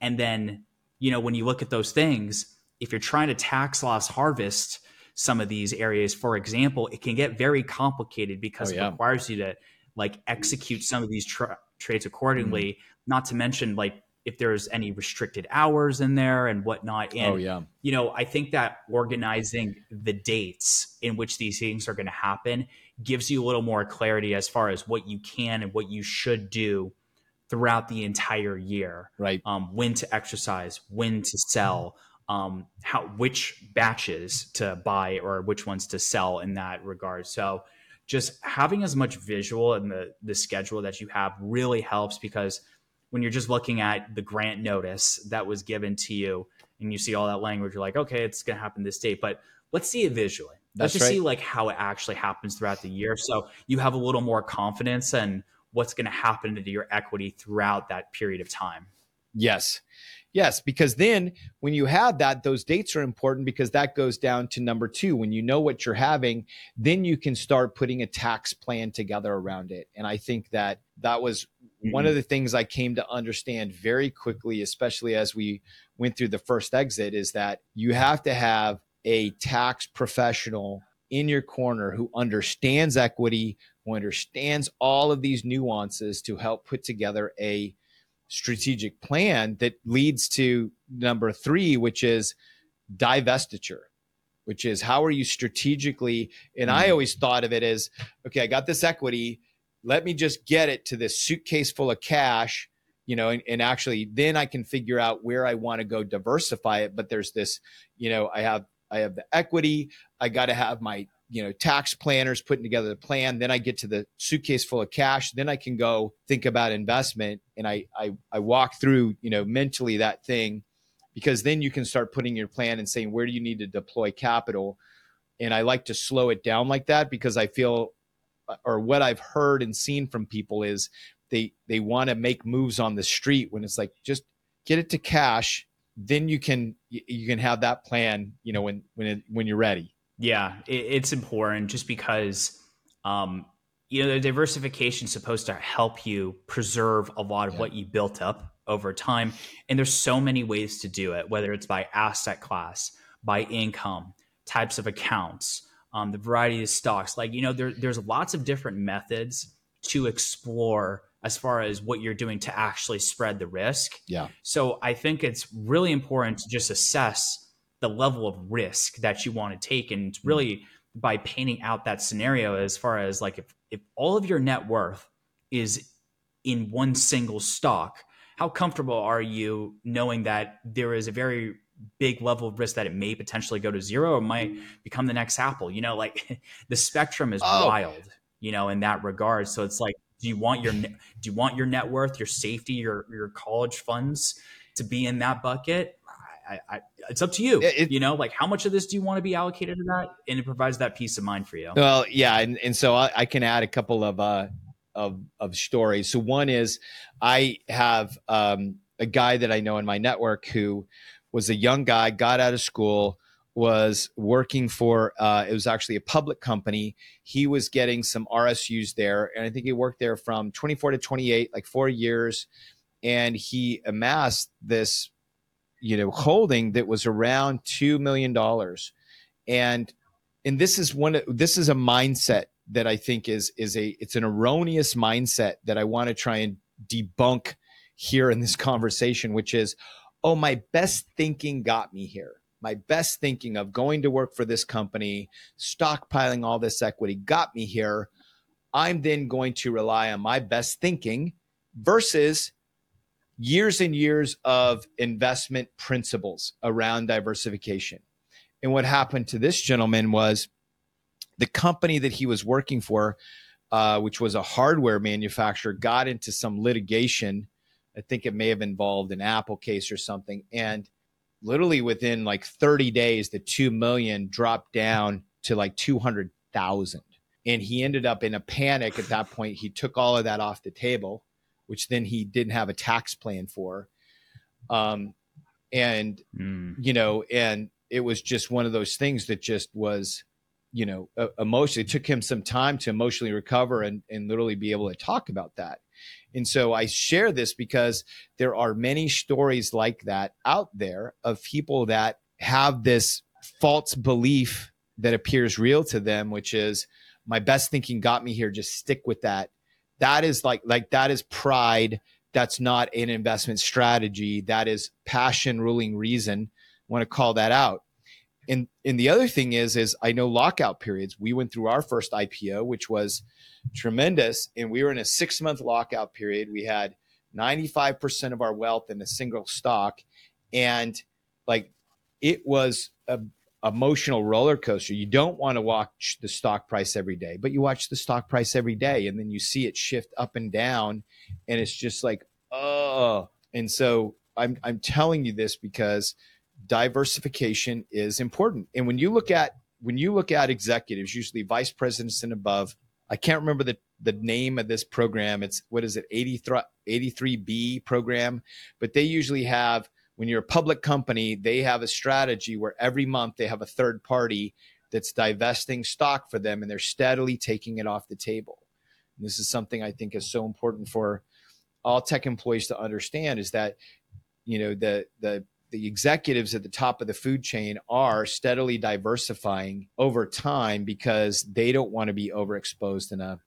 And then, you know, when you look at those things, if you're trying to tax loss harvest some of these areas, for example, it can get very complicated because oh, yeah. it requires you to like execute some of these tra- trades accordingly. Mm-hmm. Not to mention like if there's any restricted hours in there and whatnot. And, oh, yeah. You know, I think that organizing the dates in which these things are going to happen gives you a little more clarity as far as what you can and what you should do throughout the entire year. Right. Um, when to exercise, when to sell, um, how which batches to buy or which ones to sell in that regard. So just having as much visual in the the schedule that you have really helps because – when you're just looking at the grant notice that was given to you and you see all that language, you're like, okay, it's going to happen this date, but let's see it visually. Let's just right. see like how it actually happens throughout the year. So you have a little more confidence and what's going to happen to your equity throughout that period of time. Yes. Yes, because then when you have that, those dates are important because that goes down to number two. When you know what you're having, then you can start putting a tax plan together around it. And I think that that was mm-hmm. one of the things I came to understand very quickly, especially as we went through the first exit, is that you have to have a tax professional in your corner who understands equity, who understands all of these nuances to help put together a strategic plan that leads to number three, which is divestiture, which is how are you strategically? And I mm. always thought of it as okay, I got this equity. Let me just get it to this suitcase full of cash, you know, and, and actually then I can figure out where I want to go diversify it. But there's this, you know, I have I have the equity. I got to have my you know tax planners putting together the plan then i get to the suitcase full of cash then i can go think about investment and i i, I walk through you know mentally that thing because then you can start putting your plan and saying where do you need to deploy capital and i like to slow it down like that because i feel or what i've heard and seen from people is they they want to make moves on the street when it's like just get it to cash then you can you can have that plan you know when when it, when you're ready yeah, it, it's important just because, um, you know, the diversification is supposed to help you preserve a lot of yeah. what you built up over time. And there's so many ways to do it, whether it's by asset class, by income, types of accounts, um, the variety of stocks. Like, you know, there, there's lots of different methods to explore as far as what you're doing to actually spread the risk. Yeah. So I think it's really important to just assess the level of risk that you want to take and really by painting out that scenario as far as like if, if all of your net worth is in one single stock how comfortable are you knowing that there is a very big level of risk that it may potentially go to zero or might become the next apple you know like the spectrum is oh. wild you know in that regard so it's like do you want your do you want your net worth your safety your your college funds to be in that bucket I, I, it's up to you. It, you know, like how much of this do you want to be allocated to that, and it provides that peace of mind for you. Well, yeah, and and so I, I can add a couple of uh of of stories. So one is I have um, a guy that I know in my network who was a young guy, got out of school, was working for uh, it was actually a public company. He was getting some RSUs there, and I think he worked there from 24 to 28, like four years, and he amassed this you know holding that was around two million dollars, and and this is one this is a mindset that I think is is a it's an erroneous mindset that I want to try and debunk here in this conversation, which is, oh, my best thinking got me here. My best thinking of going to work for this company, stockpiling all this equity got me here. I'm then going to rely on my best thinking versus years and years of investment principles around diversification. And what happened to this gentleman was the company that he was working for uh, which was a hardware manufacturer, got into some litigation. I think it may have involved an Apple case or something. And literally within like 30 days, the 2 million dropped down to like 200,000. And he ended up in a panic at that point. He took all of that off the table, which then he didn't have a tax plan for. Um, and, mm. you know, and it was just one of those things that just was you know, emotionally. It took him some time to emotionally recover and, and literally be able to talk about that. And so I share this because there are many stories like that out there of people that have this false belief that appears real to them, which is my best thinking got me here. Just stick with that. That is like, like that is pride. That's not an investment strategy. That is passion ruling reason. I want to call that out and and the other thing is is I know lockout periods. We went through our first IPO, which was tremendous, and we were in a six month lockout period. We had 95% of our wealth in a single stock, and like it was a emotional roller coaster. You don't want to watch the stock price every day, but you watch the stock price every day, and then you see it shift up and down, and it's just like oh. And so I'm I'm telling you this because diversification is important. And when you look at when you look at executives, usually vice presidents and above, I can't remember the the name of this program. It's what is it, 83, 83B program, but they usually have when you're a public company, they have a strategy where every month they have a third party that's divesting stock for them and they're steadily taking it off the table. And this is something I think is so important for all tech employees to understand is that you know the the the executives at the top of the food chain are steadily diversifying over time because they don't want to be overexposed in a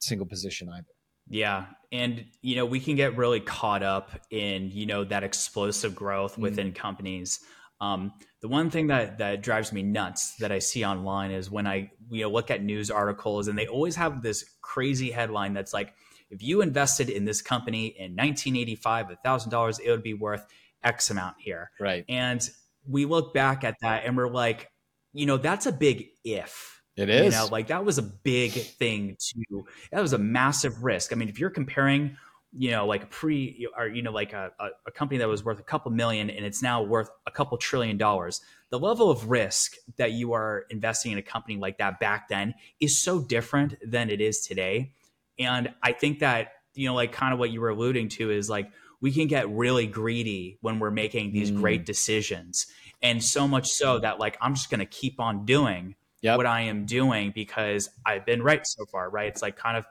single position either. Yeah. And, you know, we can get really caught up in, you know, that explosive growth mm-hmm. within companies. Um, the one thing that, that drives me nuts that I see online is when I, you know, look at news articles and they always have this crazy headline that's like, if you invested in this company in 1985, $1,000, it would be worth X amount here. Right. And we look back at that and we're like, you know, that's a big if. It is. You know, like that was a big thing to, that was a massive risk. I mean, if you're comparing, you know, like pre or, you know, like a, a company that was worth a couple million and it's now worth a couple trillion dollars, the level of risk that you are investing in a company like that back then is so different than it is today. And I think that, you know, like kind of what you were alluding to is like, we can get really greedy when we're making these mm. great decisions. And so much so that like I'm just going to keep on doing yep. what I am doing because I've been right so far, right? It's like kind of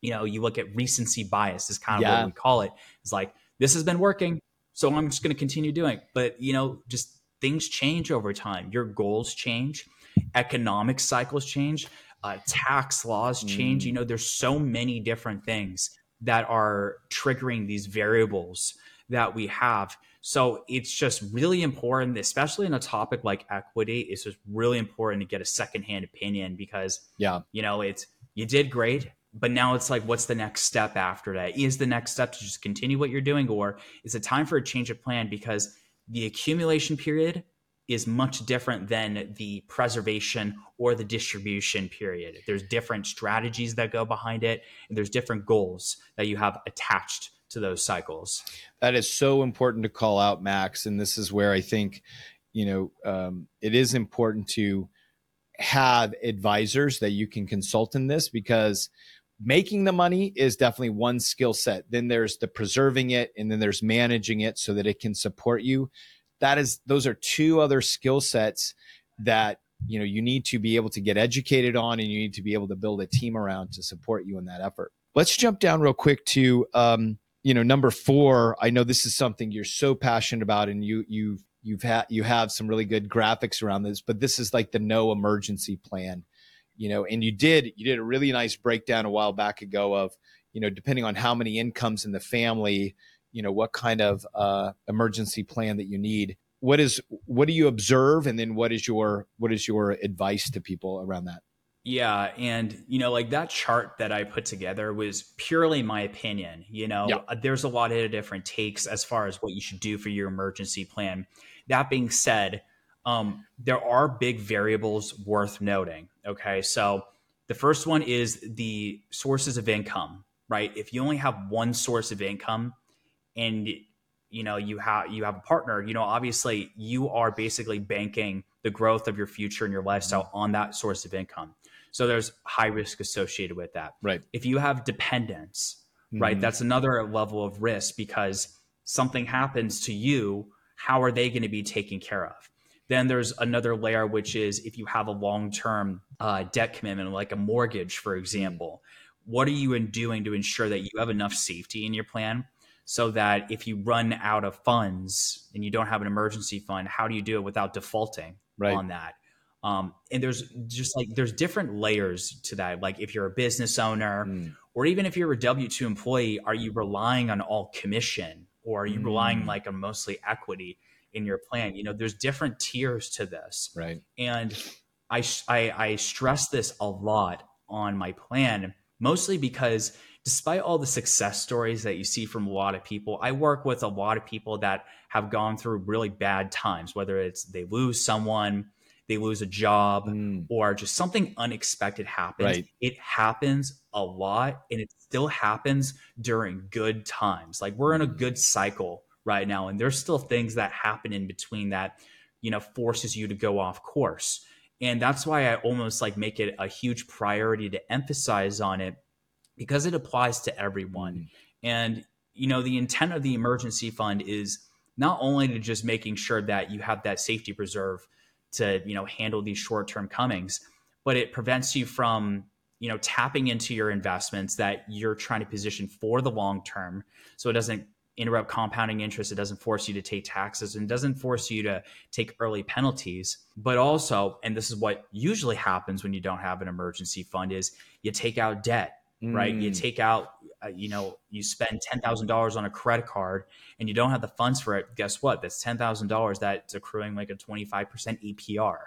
you know, you look at recency bias is kind of yeah. what we call it. It's like this has been working, so I'm just going to continue doing. But you know, just things change over time. Your goals change, economic cycles change, uh, tax laws change. Mm. You know, there's so many different things that are triggering these variables that we have. So it's just really important, especially in a topic like equity, it's just really important to get a secondhand opinion because yeah, you know, it's you did great, but now it's like what's the next step after that? Is the next step to just continue what you're doing or is it time for a change of plan because the accumulation period is much different than the preservation or the distribution period. There's different strategies that go behind it, and there's different goals that you have attached to those cycles. That is so important to call out, Max. And this is where I think, you know, um, it is important to have advisors that you can consult in this because making the money is definitely one skill set. Then there's the preserving it, and then there's managing it so that it can support you that is those are two other skill sets that you know you need to be able to get educated on and you need to be able to build a team around to support you in that effort. Let's jump down real quick to um, you know number four. I know this is something you're so passionate about and you you've you've had you have some really good graphics around this but this is like the no emergency plan you know and you did you did a really nice breakdown a while back ago of you know depending on how many incomes in the family you know what kind of uh, emergency plan that you need. What is what do you observe and then what is your what is your advice to people around that? Yeah and you know like that chart that i put together was purely my opinion you know? Yeah. there's a lot of different takes as far as what you should do for your emergency plan. That being said um, there are big variables worth noting okay? So The first one is the sources of income, right? If you only have one source of income and you know you have you have a partner, you know, obviously you are basically banking the growth of your future and your lifestyle on that source of income. So there's high risk associated with that. Right. If you have dependents, mm-hmm. right, that's another level of risk because something happens to you, how are they going to be taken care of? Then there's another layer, which is if you have a long term uh, debt commitment, like a mortgage, for example, what are you doing to ensure that you have enough safety in your plan so that if you run out of funds and you don't have an emergency fund, how do you do it without defaulting right. on that? Um, and there's just like there's different layers to that. Like if you're a business owner, mm. or even if you're a W two employee, are you relying on all commission, or are you mm. relying like on mostly equity in your plan? You know, there's different tiers to this, right? And I I, I stress this a lot on my plan, mostly because despite all the success stories that you see from a lot of people, I work with a lot of people that have gone through really bad times, whether it's they lose someone they lose a job mm. or just something unexpected happens. Right. It happens a lot and it still happens during good times. Like we're in a mm. good cycle right now and there's still things that happen in between that you know forces you to go off course. And that's why I almost like make it a huge priority to emphasize on it because it applies to everyone. Mm. And you know the intent of the emergency fund is not only to just making sure that you have that safety reserve to you know handle these short term comings but it prevents you from you know tapping into your investments that you're trying to position for the long term so it doesn't interrupt compounding interest it doesn't force you to take taxes and doesn't force you to take early penalties but also and this is what usually happens when you don't have an emergency fund is you take out debt mm. right you mm. take out uh, you know you spend $10,000 on a credit card and you don't have the funds for it guess what that's $10,000 that's accruing like a 25% APR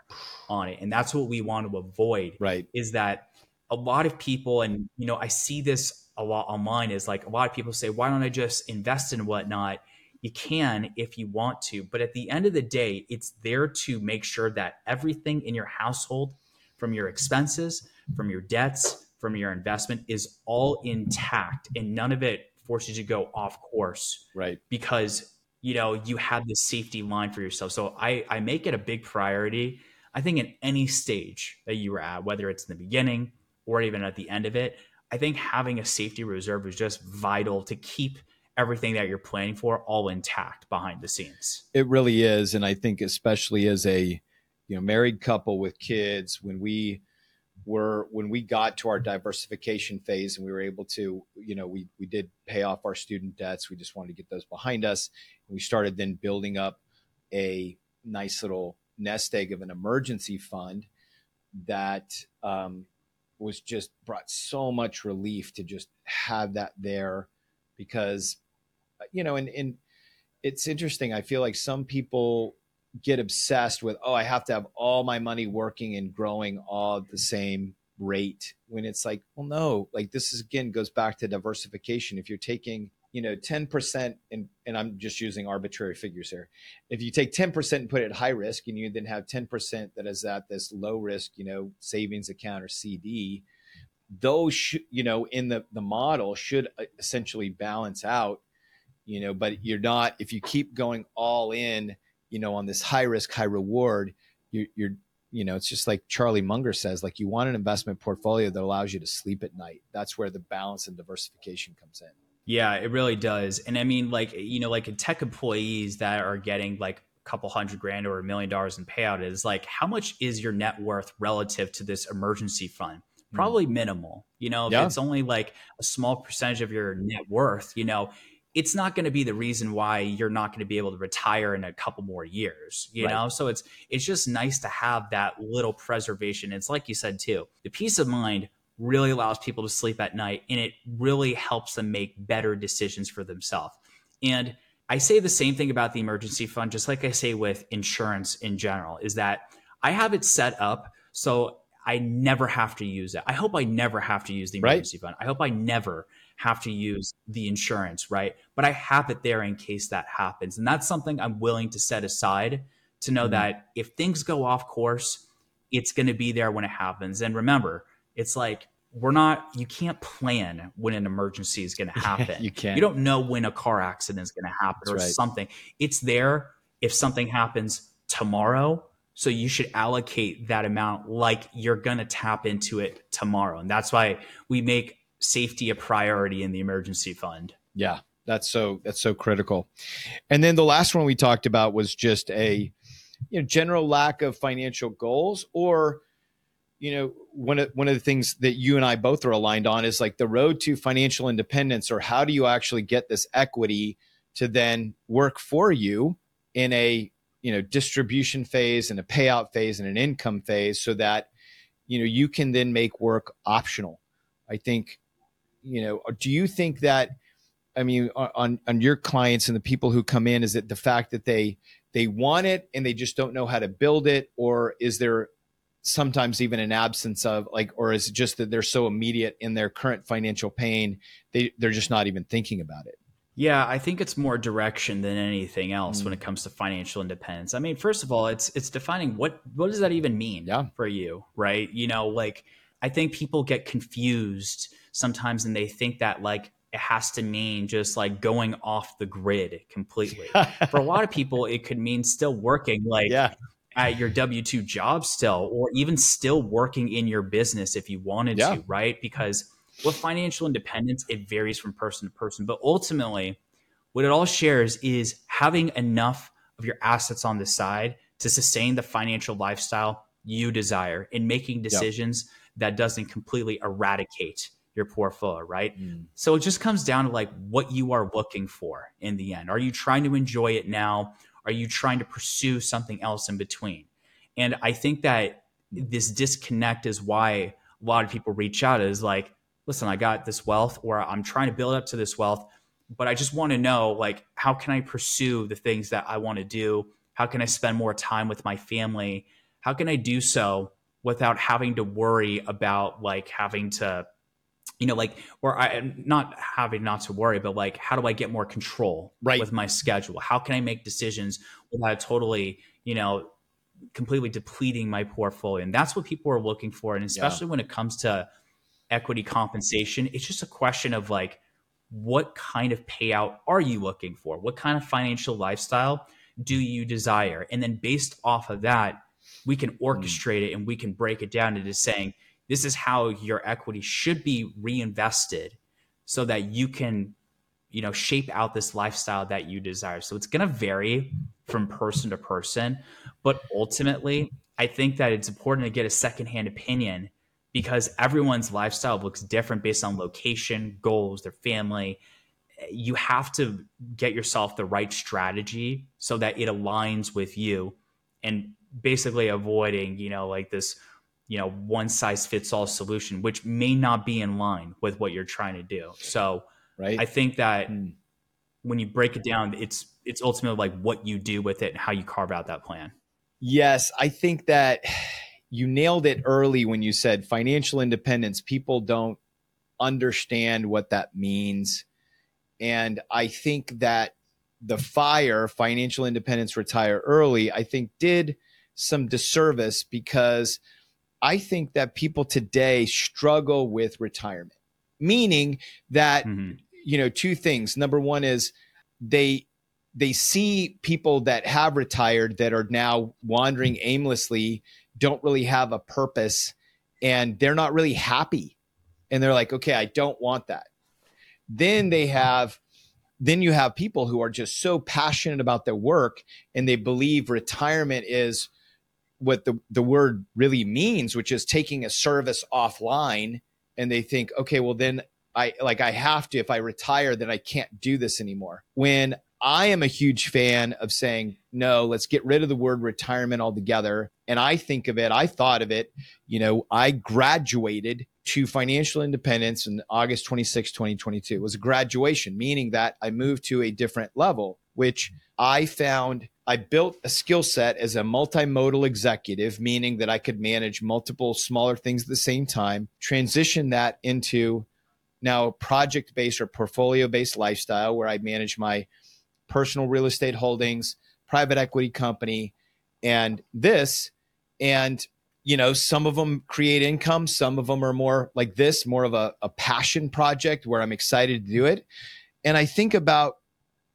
on it and that's what we want to avoid right is that a lot of people and you know I see this a lot online is like a lot of people say why don't I just invest in whatnot you can if you want to but at the end of the day it's there to make sure that everything in your household from your expenses from your debts from your investment is all intact and none of it forces you to go off course. Right. Because, you know, you have this safety line for yourself. So I, I make it a big priority. I think in any stage that you are at, whether it's in the beginning or even at the end of it, I think having a safety reserve is just vital to keep everything that you're planning for all intact behind the scenes. It really is. And I think especially as a you know married couple with kids, when we were when we got to our diversification phase and we were able to, you know, we we did pay off our student debts. We just wanted to get those behind us. And we started then building up a nice little nest egg of an emergency fund that um, was just brought so much relief to just have that there because you know and, and it's interesting i feel like some people get obsessed with oh i have to have all my money working and growing all at the same rate when it's like well no like this is again goes back to diversification. If you're taking you know 10% and and i'm just using arbitrary figures here. If you take 10% and put it at high risk and you then have 10% that is at this low risk you know savings account or cd those sh- you know in the the model should uh, essentially balance out you know but you're not if you keep going all in you know, on this high risk, high reward, you're, you're, you know, it's just like Charlie Munger says, like you want an investment portfolio that allows you to sleep at night. That's where the balance and diversification comes in. Yeah, it really does. And I mean, like, you know, like tech employees that are getting like a couple hundred grand or a million dollars in payout is like, how much is your net worth relative to this emergency fund? Hmm. Probably minimal. You know, if yeah. it's only like a small percentage of your net worth, you know, it's not going to be the reason why you're not going to be able to retire in a couple more years you right. know? So it's it's just nice to have that little preservation. It's like you said too the peace of mind really allows people to sleep at night and it really helps them make better decisions for themselves. And i say the same thing about the emergency fund just like i say with insurance in general is that i have it set up so i never have to use it. I hope i never have to use the emergency right. fund. I hope i never have to use the insurance, right? But I have it there in case that happens. And that's something I'm willing to set aside to know mm-hmm. that if things go off course, it's going to be there when it happens. And remember, it's like we're not you can't plan when an emergency is going to happen you can't you don't know when a car accident is going to happen That's or right. something it's there if something happens tomorrow so you should allocate that amount like you're going to tap into it tomorrow and that's why we make safety a priority in the emergency fund. Yeah that's so that's so critical. And then the last one we talked about was just a you know general lack of financial goals or you know one of one of the things that you and I both are aligned on is like the road to financial independence or how do you actually get this equity to then work for you in a you know distribution phase and a payout phase and an income phase so that you know you can then make work optional. I think you know do you think that i mean on on your clients and the people who come in is it the fact that they they want it and they just don't know how to build it or is there sometimes even an absence of like or is it just that they're so immediate in their current financial pain they they're just not even thinking about it yeah i think it's more direction than anything else mm. when it comes to financial independence i mean first of all it's it's defining what what does that even mean yeah. for you right you know like i think people get confused sometimes and they think that like it has to mean just like going off the grid completely. For a lot of people, it could mean still working like yeah. at your W 2 job still, or even still working in your business if you wanted yeah. to, right? Because with financial independence, it varies from person to person. But ultimately, what it all shares is having enough of your assets on the side to sustain the financial lifestyle you desire and making decisions that doesn't completely eradicate your portfolio, right? Mm. So it just comes down to like what you are looking for in the end. Are you trying to enjoy it now? Are you trying to pursue something else in between? And I think that this disconnect is why a lot of people reach out is like, listen, I got this wealth or I'm trying to build up to this wealth, but I just want to know like how can I pursue the things that I want to do? How can I spend more time with my family? How can I do so without having to worry about like having to you know, like, or I not having not to worry, but like, how do I get more control right. with my schedule? How can I make decisions without totally, you know, completely depleting my portfolio? And that's what people are looking for. And especially yeah. when it comes to equity compensation, it's just a question of like, what kind of payout are you looking for? What kind of financial lifestyle do you desire? And then based off of that, we can hmm. orchestrate mm. it and we can break it down into saying, this is how your equity should be reinvested so that you can you know shape out this lifestyle that you desire so it's going to vary from person to person but ultimately i think that it's important to get a secondhand opinion because everyone's lifestyle looks different based on location goals their family you have to get yourself the right strategy so that it aligns with you and basically avoiding you know like this you know one size fits all solution which may not be in line with what you're trying to do. So right. I think that mm. when you break it down it's it's ultimately like what you do with it and how you carve out that plan. Yes i think that you nailed it early when you said financial independence. People don't understand what that means. And i think that the fire financial independence retire early i think did some disservice because I think that people today struggle with retirement, meaning that, mm-hmm. you know, two things. Number one is they, they see people that have retired that are now wandering aimlessly, don't really have a purpose, and they're not really happy. And they're like, okay, I don't want that. Then they have, then you have people who are just so passionate about their work and they believe retirement is what the, the word really means, which is taking a service offline. And they think, okay, well, then I like, I have to, if I retire, then I can't do this anymore. When I am a huge fan of saying, no, let's get rid of the word retirement altogether. And I think of it, I thought of it, you know, I graduated to financial independence in August 26, 2022. It was a graduation, meaning that I moved to a different level, which I found I built a skill set as a multimodal executive, meaning that I could manage multiple smaller things at the same time, transition that into now a project based or portfolio based lifestyle where I manage my personal real estate holdings, private equity company, and this. And you know, some of them create income, some of them are more like this, more of a, a passion project where I'm excited to do it. And I think about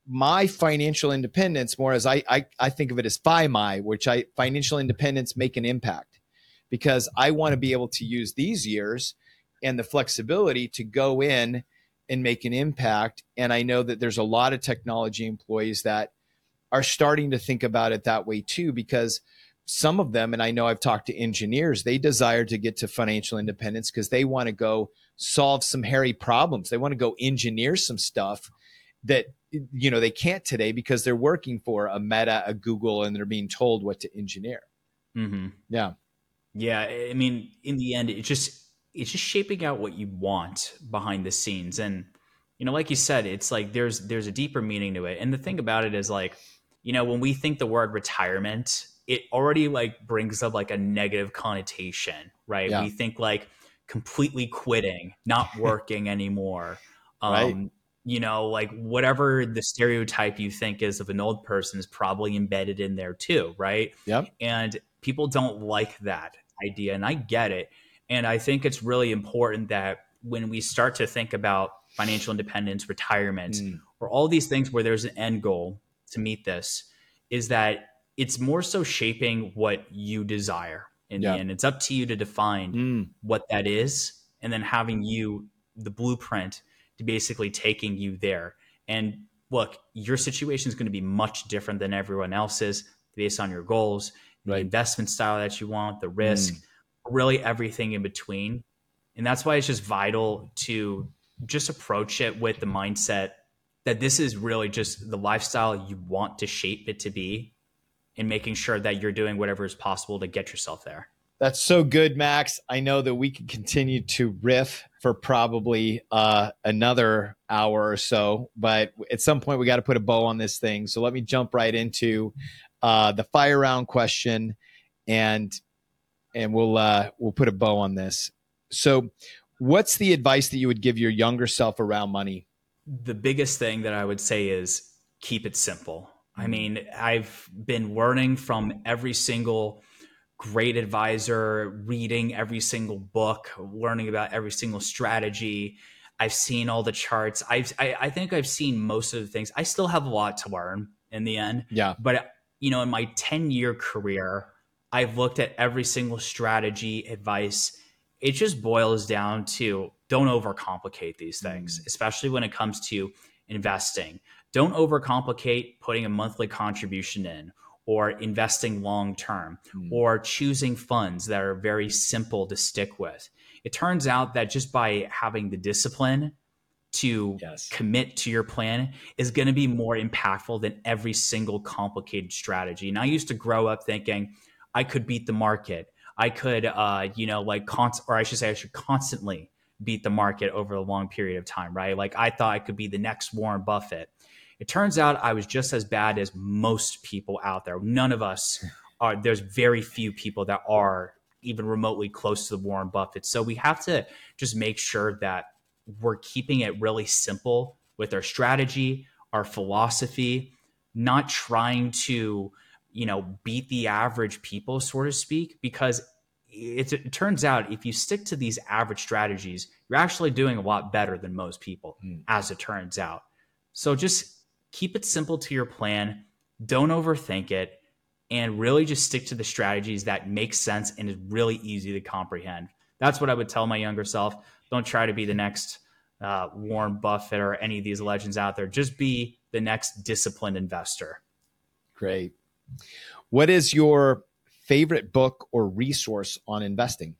my financial independence more as I, I, I think of it as FIMI, which I financial independence make an impact because I want to be able to use these years and the flexibility to go in and make an impact. And I know that there's a lot of technology employees that are starting to think about it that way too, because some of them, and I know I've talked to engineers, they desire to get to financial independence because they want to go solve some hairy problems. They want to go engineer some stuff that you know they can't today because they're working for a Meta, a Google, and they're being told what to engineer. Mm-hmm. Yeah, yeah. I mean, in the end, it's just it's just shaping out what you want behind the scenes, and you know, like you said, it's like there's there's a deeper meaning to it. And the thing about it is like, you know, when we think the word retirement, it already like brings up like a negative connotation, right? Yeah. We think like completely quitting, not working anymore. Um, right you know, like whatever the stereotype you think is of an old person is probably embedded in there too, right? Yep. And people don't like that idea, and I get it. And I think it's really important that when we start to think about financial independence, retirement, mm. or all these things where there's an end goal to meet this, is that it's more so shaping what you desire in the end. It's up to you to define mm. what that is, and then having you the blueprint to basically taking you there. And look, your situation is going to be much different than everyone else's based on your goals, right. the investment style that you want, the risk, mm. really everything in between. And that's why it's just vital to just approach it with the mindset that this is really just the lifestyle you want to shape it to be and making sure that you're doing whatever is possible to get yourself there. That's so good, Max. I know that we can continue to riff for probably uh, another hour or so, but at some point we got to put a bow on this thing. So let me jump right into uh, the fire round question, and and we'll uh, we'll put a bow on this. So, what's the advice that you would give your younger self around money? The biggest thing that I would say is keep it simple. I mean, I've been learning from every single great advisor, reading every single book, learning about every single strategy. I've seen all the charts. I've, I, I think I've seen most of the things. I still have a lot to learn in the end. Yeah. But, you know, in my 10 year career, I've looked at every single strategy, advice. It just boils down to don't overcomplicate these things, mm. especially when it comes to investing. Don't overcomplicate putting a monthly contribution in or investing long term mm. or choosing funds that are very simple to stick with. It turns out that just by having the discipline to yes. commit to your plan is going to be more impactful than every single complicated strategy. And I used to grow up thinking I could beat the market. I could, uh, you know, like, const- or I should say, I should constantly beat the market over a long period of time, right? Like, I thought I could be the next Warren Buffett. It turns out I was just as bad as most people out there. None of us are, there's very few people that are even remotely close to the Warren Buffett. So we have to just make sure that we're keeping it really simple with our strategy, our philosophy, not trying to, you know, beat the average people, so to speak, because it, it, turns out if you stick to these average strategies, you're actually doing a lot better than most people, mm. as it turns out. So just keep it simple to your plan. Don't overthink it and really just stick to the strategies that make sense and is really easy to comprehend. That's what I would tell my younger self. Don't try to be the next uh, Warren Buffett or any of these legends out there. Just be the next disciplined investor. Great. What is your favorite book or resource on investing?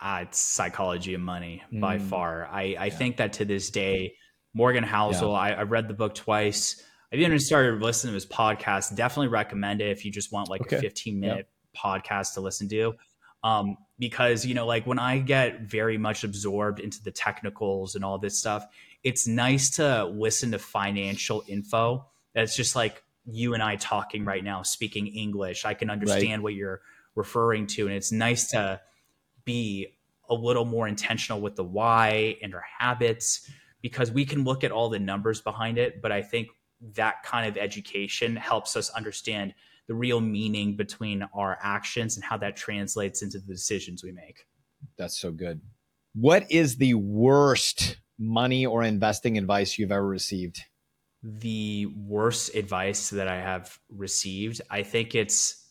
Uh, it's Psychology of Money mm. by far. I, I yeah. think that to this day, Morgan Housel. Yeah. I, I, read the book twice. I even started listening to his podcast. Definitely recommend it if you just want like okay. a 15 minute yeah. podcast to listen to. Um, because you know, like when I get very much absorbed into the technicals and all this stuff, it's nice to listen to financial info that's just like you and I talking right now, speaking English. I can understand right. what you're referring to, and it's nice to be a little more intentional with the why and our habits because we can look at all the numbers behind it, but I think that kind of education helps us understand the real meaning between our actions and how that translates into the decisions we make. That's so good. What is the worst money or investing advice you've ever received? The worst advice that I have received, I think it's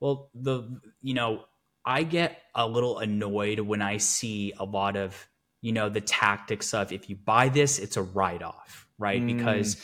well, the you know, I get a little annoyed when I see a lot of, you know, the tactics of if you buy this, it's a write off, right? Mm. Because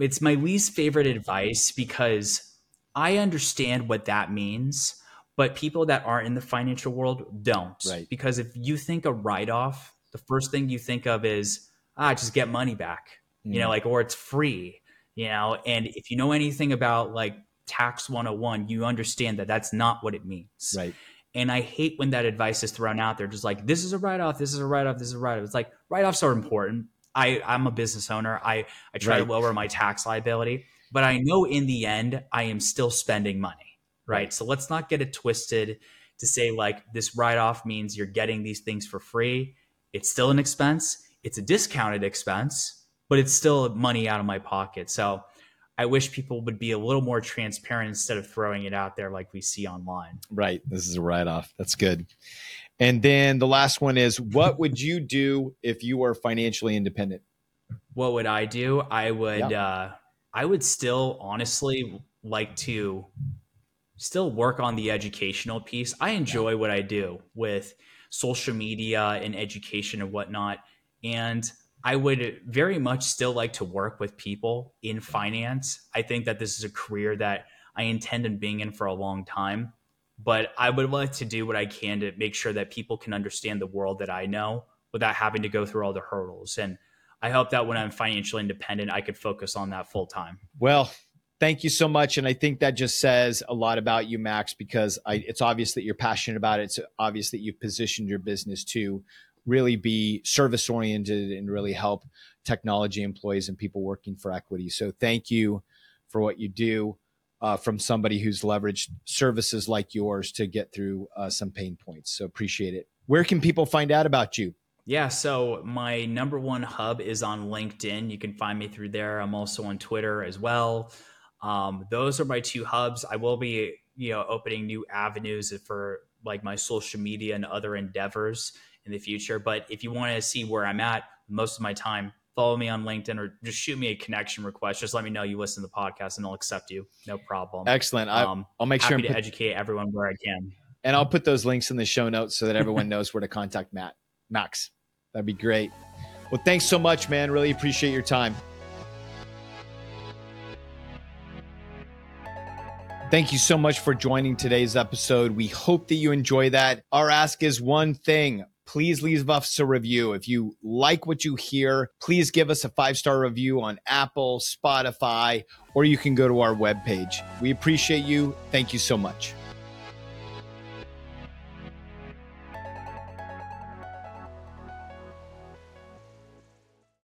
it's my least favorite advice because I understand what that means, but people that aren't in the financial world don't. Right. Because if you think a write off, the first thing you think of is, ah, just get money back, mm. you know, mm. like, or it's free, you know, and if you know anything about like tax 101, you understand that that's not what it means. Right. And I hate when that advice is thrown out there, just like this is a write off, this is a write off, this is a write off. It's like write offs are important. I I'm a business owner. I I try right. to lower my tax liability, but I know in the end I am still spending money, right? So let's not get it twisted to say like this write off means you're getting these things for free. It's still an expense. It's a discounted expense, but it's still money out of my pocket. So I wish people would be a little more transparent instead of throwing it out there like we see online. Right. This is a write off. That's good. And then the last one is what would you do if you were financially independent? What would I do? I would yeah. uh I would still honestly like to still work on the educational piece. I enjoy yeah. what I do with social media and education and whatnot. And I would very much still like to work with people in finance. I think that this is a career that I intend on being in for a long time, but I would like to do what I can to make sure that people can understand the world that I know without having to go through all the hurdles. And I hope that when I'm financially independent, I could focus on that full time. Well, thank you so much. And I think that just says a lot about you, Max, because I, it's obvious that you're passionate about it. It's obvious that you've positioned your business to really be service oriented and really help technology employees and people working for equity. So thank you for what you do uh, from somebody who's leveraged services like yours to get through uh, some pain points. So appreciate it. Where can people find out about you? Yeah, so my number one hub is on LinkedIn. You can find me through there. I'm also on Twitter as well. Um, those are my two hubs. I will be, you know, opening new avenues for like my social media and other endeavors in the future. But if you want to see where I'm at most of my time, follow me on LinkedIn or just shoot me a connection request. Just let me know you listen to the podcast and I'll accept you. No problem. Excellent. I, um, I'll make sure to put, educate everyone where I can. And I'll put those links in the show notes so that everyone knows where to contact Matt. Max. That'd be great. Well, thanks so much, man. Really appreciate your time. Thank you so much for joining today's episode. We hope that you enjoy that. Our ask is one thing please leave us a review. If you like what you hear, please give us a five star review on Apple, Spotify, or you can go to our webpage. We appreciate you. Thank you so much.